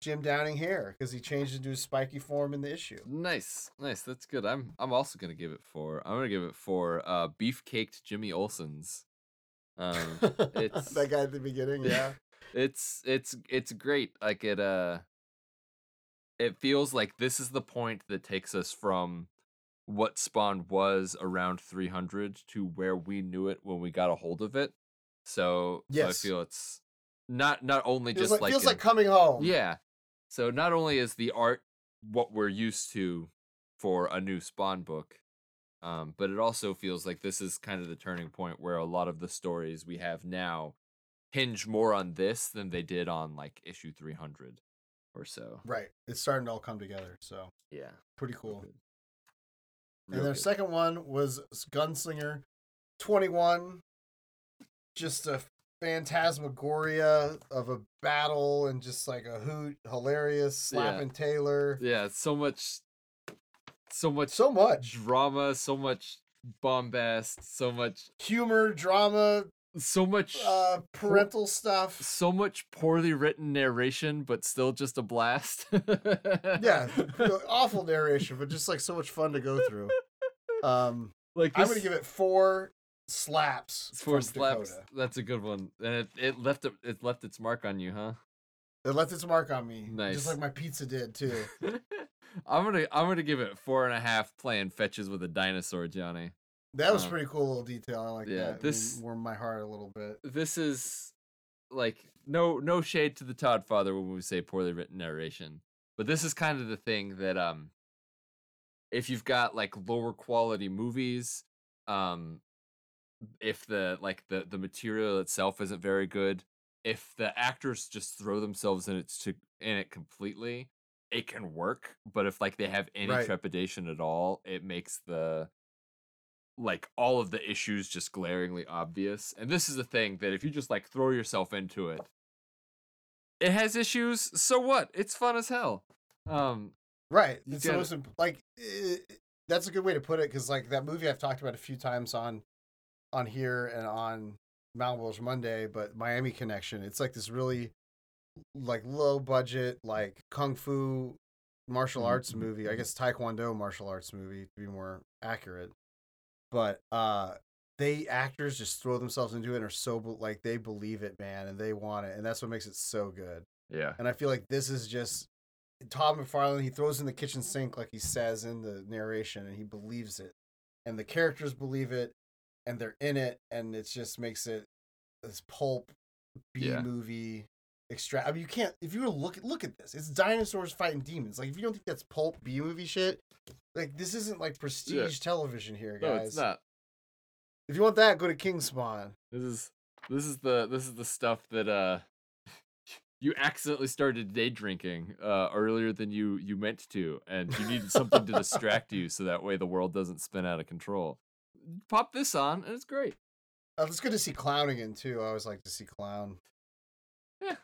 Jim Downing hair because he changed into his spiky form in the issue. Nice, nice. That's good. I'm I'm also gonna give it four. I'm gonna give it four. Uh, beef caked Jimmy Olsen's. Um, it's that guy at the beginning, yeah. it's it's it's great. Like it uh, it feels like this is the point that takes us from what Spawn was around 300 to where we knew it when we got a hold of it. So, so I feel it's not not only just like, like feels like coming home. yeah. So not only is the art what we're used to for a new Spawn book, um, but it also feels like this is kind of the turning point where a lot of the stories we have now hinge more on this than they did on like issue 300 or so. Right. It's starting to all come together. So Yeah. pretty cool. good. And their good. second one was Gunslinger 21. Just a phantasmagoria of a battle and just like a hoot, hilarious, Yeah. slapping Taylor. Yeah, so much so much So much drama, so much bombast, so much humor, drama, so much uh, parental stuff. so much poorly written narration, but still just a blast. Yeah, awful narration, but just like so much fun to go through. Um, like I'm gonna give it four slaps. four slaps. Dakota. That's a good one, and it, it left it, it left its mark on you, huh? It left its mark on me, Nice. just like my pizza did too. I'm gonna I'm gonna give it four and a half playing fetches with a dinosaur, Johnny. That was Um, pretty cool little detail. I like yeah, that. It this- warmed my heart a little bit. This is like no no shade to the Todd father when we say poorly written narration, but this is kind of the thing that um if you've got like lower quality movies, um if the like the the material itself isn't very good, if the actors just throw themselves in it to in it completely, it can work. But if like they have any Right. trepidation at all, it makes the like all of the issues just glaringly obvious. And this is the thing that if you just like throw yourself into it, it has issues. So what? It's fun as hell. Um, Right. It's it. most imp- like eh, that's a good way to put it because like that movie I've talked about a few times on on here and on Malibu's Monday, but Miami Connection. It's like this really like low budget like kung fu martial Mhm, arts mhm, movie. I mhm. guess Taekwondo martial arts movie to be more accurate. But uh they actors just throw themselves into it and are so like they believe it, man, and they want it, and that's what makes it so good. yeah. And I feel like this is just Todd McFarlane. He throws in the kitchen sink, like he says in the narration, and he believes it. And the characters believe it, and they're in it, and it just makes it this pulp B Yeah. movie extra. I mean, you can't if you were to look at look at this. It's dinosaurs fighting demons. Like if you don't think that's pulp B movie shit, like this isn't like prestige television here, guys. No, it's not. If you want that, go to King Spawn. This is this is the this is the stuff that uh you accidentally started day drinking uh earlier than you you meant to and you needed something to distract you so that way the world doesn't spin out of control. Pop this on and it's great. It's good to see Clown again too. I always like to see Clown. Yeah,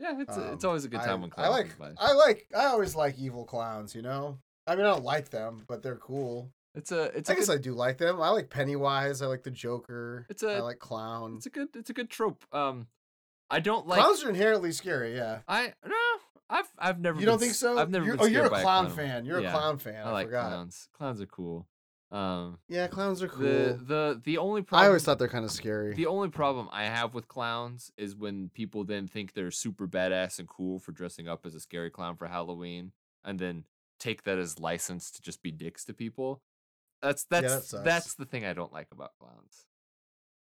yeah, it's a, it's Um, always a good I- time when I like. I like I always like evil clowns, you know? I mean I don't like them, but they're cool. It's a it's I a guess good, I do like them. I like Pennywise, I like the Joker. It's I a- like clown. it's a good it's a good trope. Um I don't like Clowns are inherently scary, yeah. I no I've I've never You don't been think so? I've never you're, oh, you're scared a clown fan. You're Yeah, a clown fan. I, I like forgot. clowns. Clowns are cool. Um Yeah, clowns are cool. the the the only problem I always thought they're kind of scary. The only problem I have with clowns is when people then think they're super badass and cool for dressing up as a scary clown for Halloween and then take that as license to just be dicks to people. That's that that's sucks. that's the thing I don't like about clowns.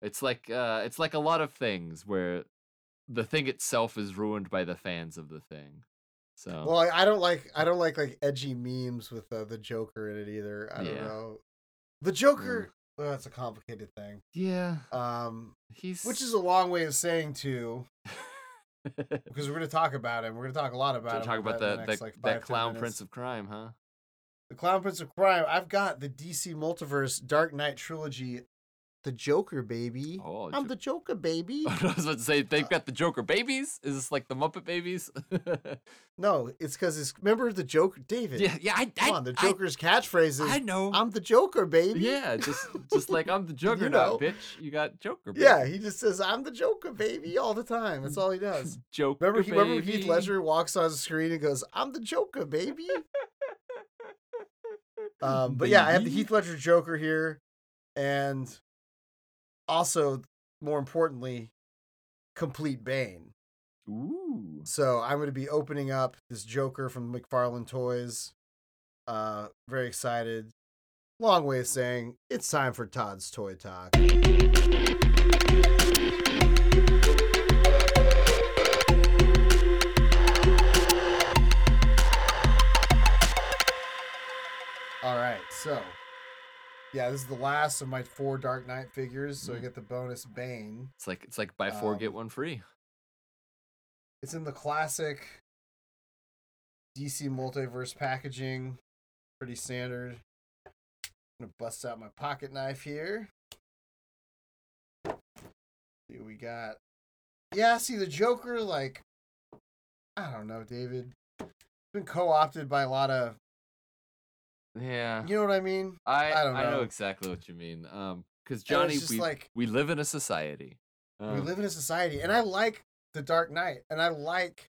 It's like uh it's like a lot of things where the thing itself is ruined by the fans of the thing. So Well, I, I don't like I don't like like edgy memes with uh, the Joker in it either. I don't Yeah. know. The Joker, well, that's a complicated thing. yeah, Um, he's which is a long way of saying too, because we're going to talk about him. We're going to talk a lot about to him. talk about that the next, that, like, that five, 10 clown prince of crime, huh? the Clown Prince of Crime. I've got the DC Multiverse Dark Knight trilogy the Joker, baby. Oh, I'm Jo- the Joker, baby. I was about to say they've got the Joker babies. Is this like the Muppet babies? no, it's because it's remember the Joker, David. yeah, yeah. I, Come I, on, the I- Joker's catchphrase is I, know. I'm the Joker, baby. yeah, just just like I'm the Juggernaut, know. bitch. You got Joker. Baby. Yeah, he just says I'm the Joker, baby, all the time. That's all he does. Joker. Remember, he, remember Heath. Ledger walks on the screen and goes, "I'm the Joker, baby." Um, but yeah, I have the Heath Ledger Joker here, and also, more importantly, complete Bane. Ooh. So I'm going to be opening up this Joker from McFarlane Toys. Uh, very excited. Long way of saying it's time for Todd's Toy Talk. All right, so yeah, this is the last of my four Dark Knight figures. So I Mm. get the bonus Bane. It's like it's like buy four get Um, one free. It's in the classic DC multiverse packaging. Pretty standard. I'm gonna bust out my pocket knife here. See what we got. Yeah, see the Joker, like I don't know, David. It's been co-opted by a lot of Yeah. you know what I mean? I I don't I know know. exactly what you mean. Um, because Johnny, just we like we live in a society. we Um, live in a society, and I like the Dark Knight, and I like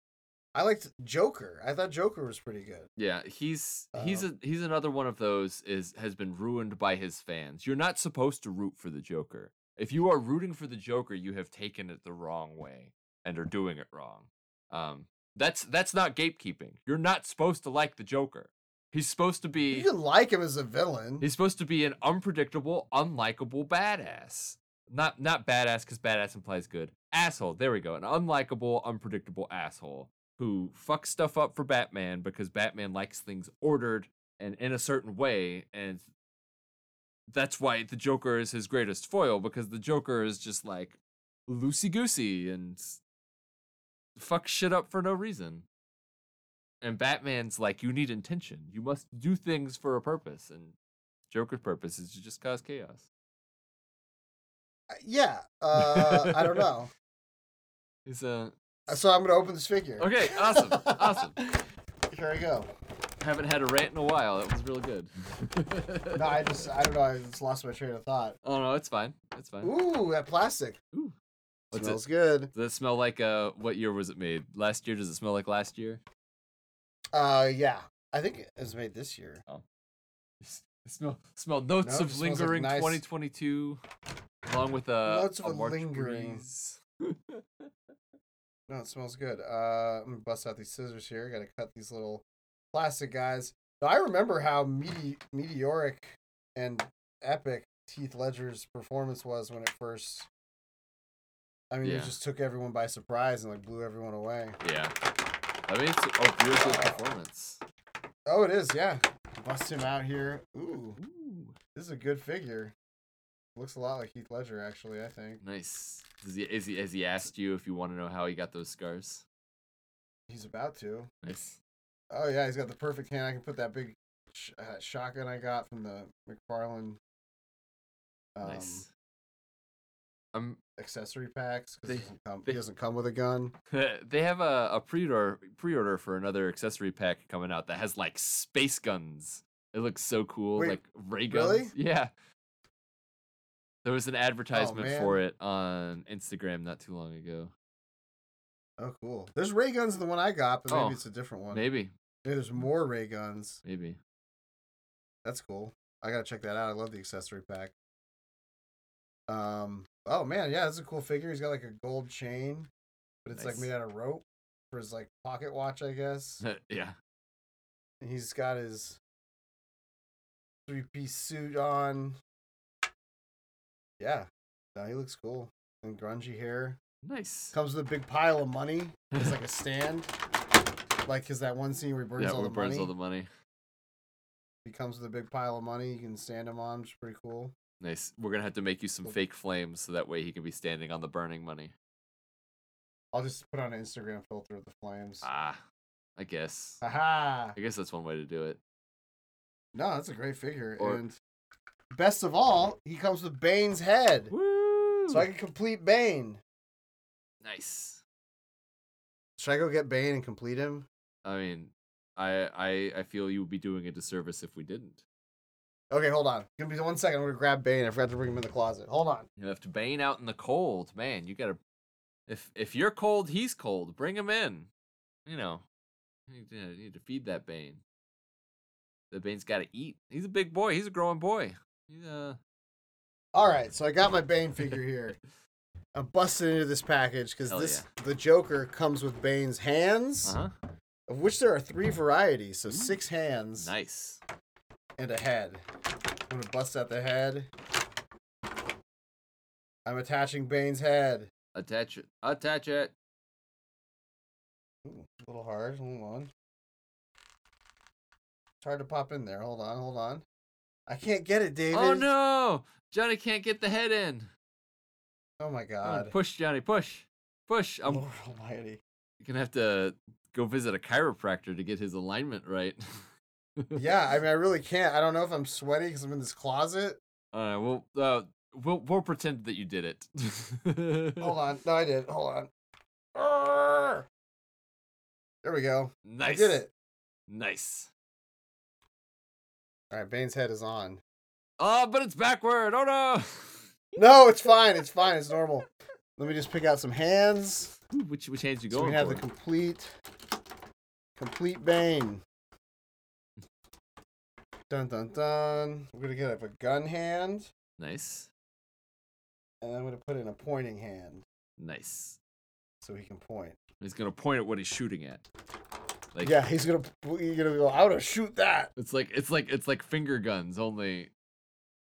I liked Joker. I thought Joker was pretty good. Yeah, he's he's Um, a he's another one of those is has been ruined by his fans. You're not supposed to root for the Joker. If you are rooting for the Joker, you have taken it the wrong way and are doing it wrong. Um, that's that's not gatekeeping. You're not supposed to like the Joker. He's supposed to be. You can like him as a villain. he's supposed to be an unpredictable, unlikable badass. Not not badass because badass implies good. Asshole. There we go. An unlikable, unpredictable asshole who fucks stuff up for Batman because Batman likes things ordered and in a certain way, and that's why the Joker is his greatest foil because the Joker is just like loosey goosey and fuck shit up for no reason. And Batman's like, you need intention. You must do things for a purpose. And Joker's purpose is to just cause chaos. Uh, Yeah, uh, I don't know. He's a So I'm gonna open this figure. okay, awesome, awesome. Here I go. Haven't had a rant in a while. That was really good. No, I just I don't know. I just lost my train of thought. oh no, it's fine. It's fine. Ooh, that plastic Ooh. What's smells it? good. Does it smell like uh? What year was it made? Last year? Does it smell like last year? Uh, yeah, I think it was made this year. It smell smell notes No, of smells like lingering nice- 2022, along with a, Notes of a a March lingering. No, it smells good. Uh, I'm gonna bust out these scissors here. Got to cut these little plastic guys. Now, I remember how mete- meteoric and epic Heath Ledger's performance was when it first. I mean, Yeah. it just took everyone by surprise and like blew everyone away. Yeah, I mean it's a real good performance. Oh, it is. Yeah, bust him out here. Ooh, Ooh, this is a good figure. Looks a lot like Heath Ledger, actually. I think nice. Does he, is he, has he asked you if you want to know how he got those scars? he's about to. Nice. Oh yeah, he's got the perfect hand. I can put that big sh- uh, shotgun I got from the McFarlane um, Nice. Um, accessory packs because They- he, doesn't come, he doesn't come with a gun. they have a, a pre-order pre-order for another accessory pack coming out that has like space guns. It looks so cool, Wait, like ray guns. really? Yeah. There was an advertisement for it on Instagram not too long ago. Oh, cool. There's ray guns in the one I got, but maybe Oh, it's a different one. Maybe, Maybe there's more ray guns. maybe. That's cool. I gotta check that out. I love the accessory pack. Um. Oh man, yeah, that's a cool figure. He's got like a gold chain, but it's like made out of rope for his like pocket watch, I guess. yeah. And he's got his three piece suit on. Yeah. No, he looks cool. And grungy hair. Nice. Comes with a big pile of money. It's like a stand. Like his that one scene where he burns yeah, all the burns money. all the money. He comes with a big pile of money. You can stand him on, which is pretty cool. Nice. We're gonna have to make you some fake flames so that way he can be standing on the burning money. I'll just put on an Instagram filter of the flames. Ah, I guess. Haha. I guess that's one way to do it. No, that's a great figure. Or- and best of all, he comes with Bane's head. Woo! So I can complete Bane. nice. Should I go get Bane and complete him? I mean, I I I feel you would be doing a disservice if we didn't. Okay, hold on. Give me one second. I'm gonna grab Bane. I forgot to bring him in the closet. Hold on. You left Bane out in the cold, man. You gotta. If if you're cold, he's cold. Bring him in. You know, you need to, to feed that Bane. The Bane's got to eat. He's a big boy. He's a growing boy. He's uh. All right, so I got my Bane figure here. I'm busting into this package because this the Joker comes with Bane's hands, Uh huh. of which there are three varieties. So six hands Nice. And a head. I'm gonna bust out the head. I'm attaching Bane's head. Attach it. Attach it. Ooh, a little hard. Hold on. It's hard to pop in there. Hold on, hold on. I can't get it, oh, David. Oh no! Johnny can't get the head in. Oh my on, god. push, Johnny, push, push. I'm Lord Almighty. You're gonna have to go visit a chiropractor to get his alignment right. Yeah, I mean, I really can't. I don't know if I'm sweaty because I'm in this closet. All right. Well, uh, we'll we'll pretend that you did it. Hold on. No, I did. Hold on. Arrgh. There we go. Nice. I did it. Nice. All right, Bane's head is on. Oh, but it's backward. Oh no. No, it's fine. It's fine. It's normal. Let me just pick out some hands which which hands you going? so we have for? the complete, complete Bane. Dun dun dun. We're gonna get up a gun hand, nice. and I'm gonna put in a pointing hand Nice. so he can point. He's gonna point at what he's shooting at. Like yeah, he's gonna he's gonna go. how to shoot that. it's like it's like it's like finger guns, only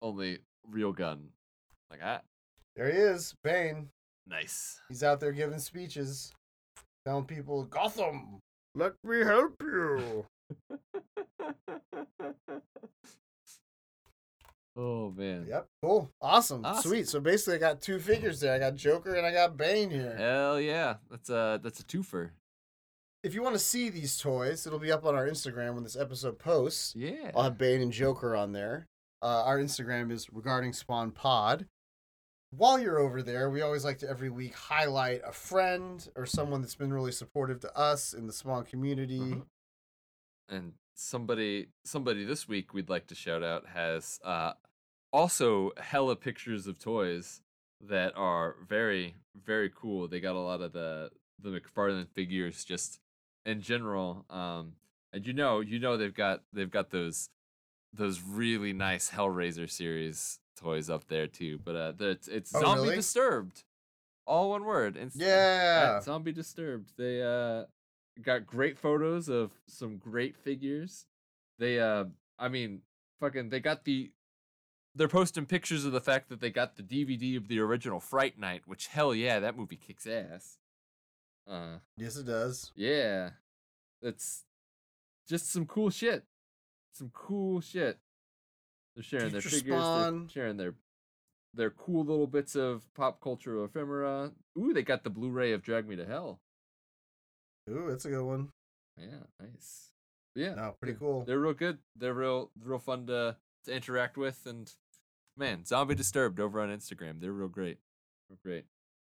only real gun. Like that. There he is, Bane. nice. He's out there giving speeches, telling people, Gotham, let me help you. oh man. Yep, cool, awesome, Awesome. sweet. So basically, I got two figures there. I got Joker and I got Bane here. Hell yeah. That's a that's a twofer. If you want to see these toys, it'll be up on our Instagram when this episode posts. Yeah. I'll have Bane and Joker on there. Uh, our Instagram is regarding Spawn Pod. While you're over there, we always like to every week highlight a friend or someone that's been really supportive to us in the Spawn community. Mhm. And somebody somebody this week we'd like to shout out has uh also hella pictures of toys that are very very cool they got a lot of the the mcfarlane figures just in general um and you know you know they've got they've got those those really nice hellraiser series toys up there too but uh the, it's, it's Oh, zombie really? disturbed all one word it's Yeah. at Zombie Disturbed. They uh got great photos of some great figures. They uh I mean fucking they got the they're posting pictures of the fact that they got the DVD of the original Fright Night, which hell yeah, that movie kicks ass. Uh Yes, it does. yeah. It's just some cool shit. Some cool shit. They're sharing their Future figures, they're sharing their their cool little bits of pop culture ephemera. Ooh, they got the Blu-ray of Drag Me to Hell. Ooh, that's a good one. Yeah, nice. Yeah, No, pretty cool. They're real good. They're real, real fun to to interact with, and man, Zombie Disturbed over on Instagram. They're real great. Real great.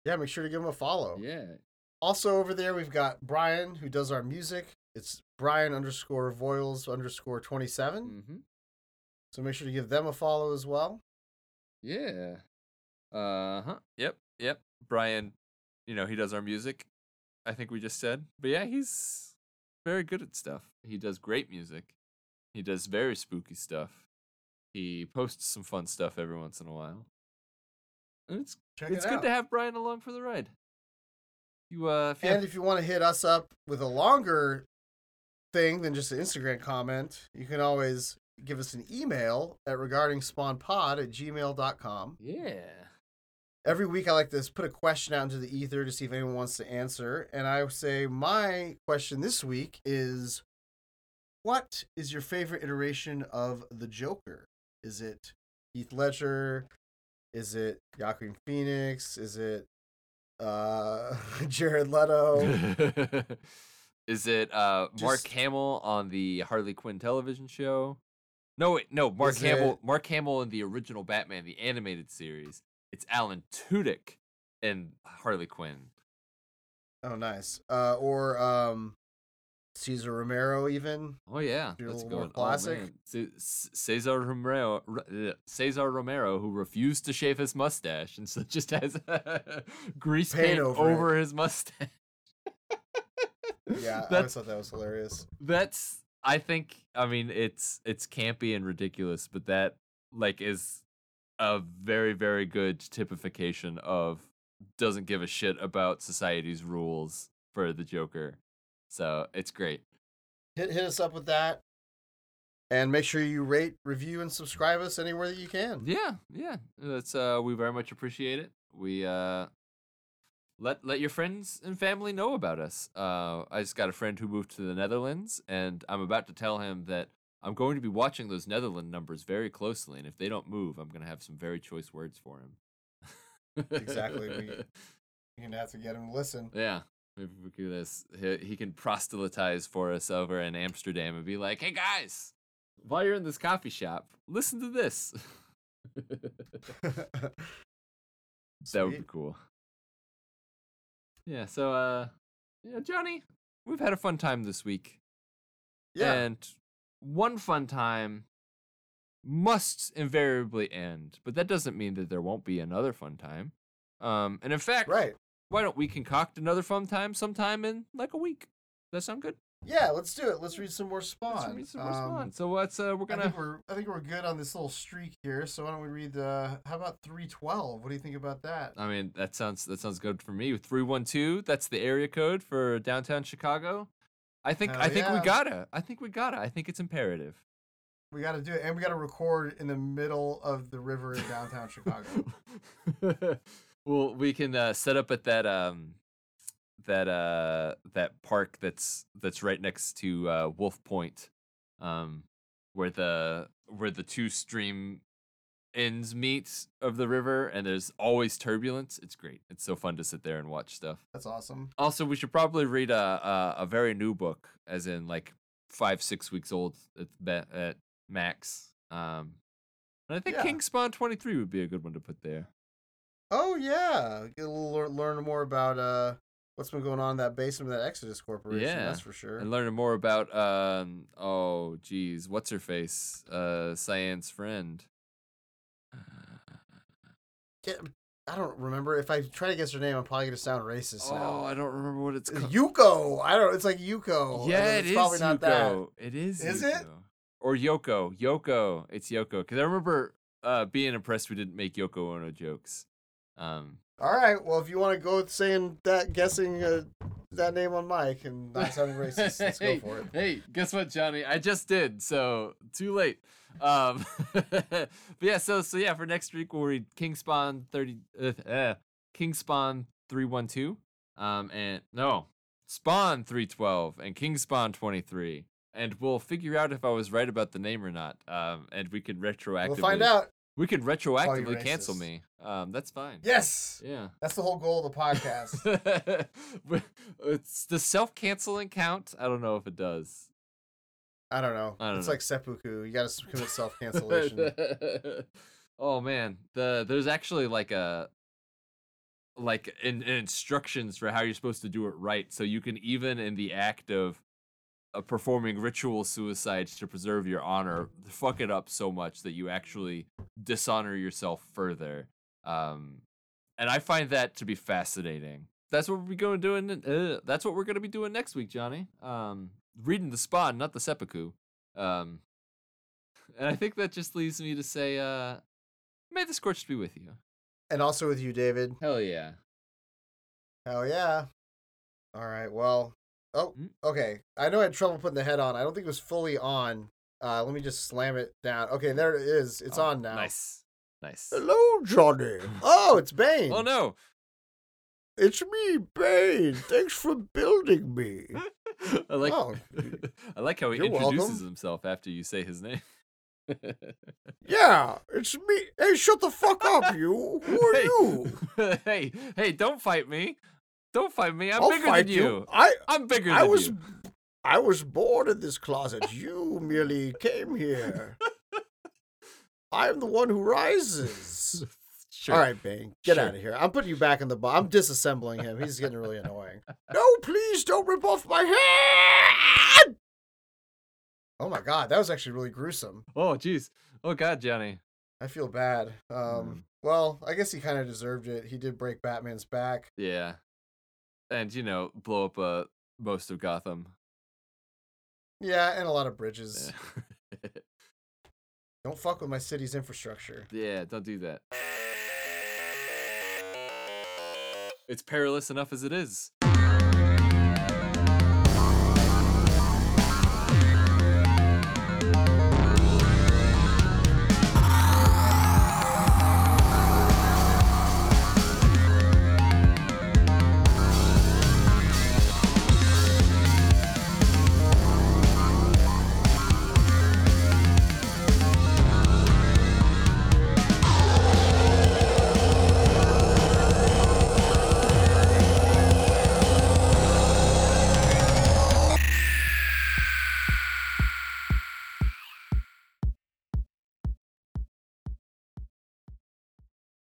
Yeah, make sure to give them a follow. Yeah. Also over there, we've got Bryan who does our music. It's Bryan underscore Voyles underscore 27. Mm-hmm. So make sure to give them a follow as well. Yeah. Uh huh. Yep. Yep. Bryan, you know, he does our music. I think we just said. But yeah, he's very good at stuff. He does great music. He does very spooky stuff. He posts some fun stuff every once in a while. And it's Check it's it good out. to have Bryan along for the ride. You uh if you have- And if you want to hit us up with a longer thing than just an Instagram comment, you can always give us an email at regarding spawnpod at gmail.com. Yeah. Every week I like to put a question out into the ether to see if anyone wants to answer. And I say my question this week is what is your favorite iteration of the Joker? Is it Heath Ledger? Is it Joaquin Phoenix? Is it uh Jared Leto? Is it uh Mark Just- Hamill on the Harley Quinn television show? No, wait, no. Mark Is Hamill. it- Mark Hamill in the original Batman, the animated series. It's Alan Tudyk in Harley Quinn. Oh, nice. Uh, or um, Cesar Romero, even. Oh yeah, Do that's good. classic. Oh. C- C- Cesar Romero, uh, Cesar Romero, who refused to shave his mustache and so just has grease Paint paint, over over, his mustache. Yeah, I always that's thought that was hilarious. that's. I think. I mean, it's it's campy and ridiculous, but that like is a very very good typification of doesn't give a shit about society's rules for the Joker. So it's great. Hit hit us up with that, and make sure you rate, review, and subscribe us anywhere that you can. Yeah, yeah. That's uh we very much appreciate it. We uh let let your friends and family know about us. Uh I just got a friend who moved to the Netherlands and I'm about to tell him that I'm going to be watching those Netherlands numbers very closely and if they don't move, I'm going to have some very choice words for him. Exactly, we- You're gonna have to get him to listen. yeah. Maybe we could do this. He, he can proselytize for us over in Amsterdam and be like, "Hey guys, while you're in this coffee shop, listen to this." That would be cool. Yeah, so uh yeah, Johnny, we've had a fun time this week. yeah, And one fun time must invariably end, but that doesn't mean that there won't be another fun time. Um and in fact, right. why don't we concoct another fun time sometime in like a week? That sound good? Yeah, let's do it. Let's read some more Spawn. Let's read some more Um, Spawn. So what's uh we're gonna I think we're I think we're good on this little streak here. So why don't we read? Uh, how about three twelve? What do you think about that? I mean, that sounds that sounds good for me. Three one two. That's the area code for downtown Chicago. I think Hell I think we gotta. I think we gotta. I think it's imperative. We got to do it, and we got to record in the middle of the river in downtown Chicago. well, we can uh, set up at that um that uh that park that's that's right next to uh, Wolf Point, um, where the where the two stream ends meet of the river, and there's always turbulence. It's great. It's so fun to sit there and watch stuff. That's awesome. Also, we should probably read a a, a very new book, as in like five six weeks old at at max. Um, and I think Yeah. King Spawn twenty three would be a good one to put there. Oh yeah, get a little learn more about uh what's been going on in that basement of that Exodus Corporation. Yeah, that's for sure. And learning more about um oh geez, what's her face? Uh Cyan's friend. Yeah, I don't remember. If I try to guess her name, I'm probably gonna sound racist Oh, now. I don't remember what it's It's called. Yuko. I don't. It's like Yuko. yeah, and it it's is probably not that. Yuko. It is. Is it? Yuko. Or Yoko. Yoko. It's Yoko. Because I remember uh, being impressed we didn't make Yoko Ono jokes. Um, All right. Well, if you want to go with saying that, guessing uh, that name on mic and not sounding racist, let's go hey, for it. Hey, guess what, Johnny? I just did, so too late. Um, but yeah, so so yeah, for next week we'll read King Spawn thirty, uh, uh, King Spawn three one two, um, and no, Spawn three twelve and King Spawn twenty three, and we'll figure out if I was right about the name or not. Um, and we can retroactively We'll find out. We can retroactively cancel me. Um, that's fine. Yes, Yeah. that's the whole goal of the podcast. It's the self canceling count. I don't know if it does. I don't know. I don't it's know. like seppuku. You got to commit self cancellation. oh man, the there's actually like a like in, in instructions for how you're supposed to do it right. So you can even in the act of uh, performing ritual suicides to preserve your honor, fuck it up so much that you actually dishonor yourself further. Um, and I find that to be fascinating. That's what we're going to do. In, uh, that's what we're going to be doing next week, Johnny. Um, reading the spawn, not the seppuku. Um, and I think that just leaves me to say, uh, may the scorched be with you. and also with you, David. Hell yeah. Hell yeah. All right. Well. Oh, Mm. okay. I know I had trouble putting the head on. I don't think it was fully on. Uh, let me just slam it down. Okay, there it is. It's Oh, on now. Nice. Nice. Hello, Johnny. Oh, it's Bane. Oh no. It's me, Bane. Thanks for building me. I like Oh, I like how he you're introduces welcome. himself after you say his name. Yeah, it's me. Hey, shut the fuck up, you. Who are hey, you? hey, hey, don't fight me. Don't fight me. I'm I'll bigger than you. I I'm bigger I than was you. I was born in this closet. You merely came here. I am the one who rises. sure. All right, Bane, get Sure. out of here. I'm putting you back in the box. I'm disassembling him. He's getting really annoying. no, please don't rip off my head. Oh my god, that was actually really gruesome. Oh, jeez. Oh, God, Johnny. I feel bad. Um, Mm. well, I guess he kind of deserved it. He did break Batman's back. Yeah. And, you know, blow up uh, most of Gotham. Yeah, and a lot of bridges. Yeah. Don't fuck with my city's infrastructure. yeah, don't do that. It's perilous enough as it is.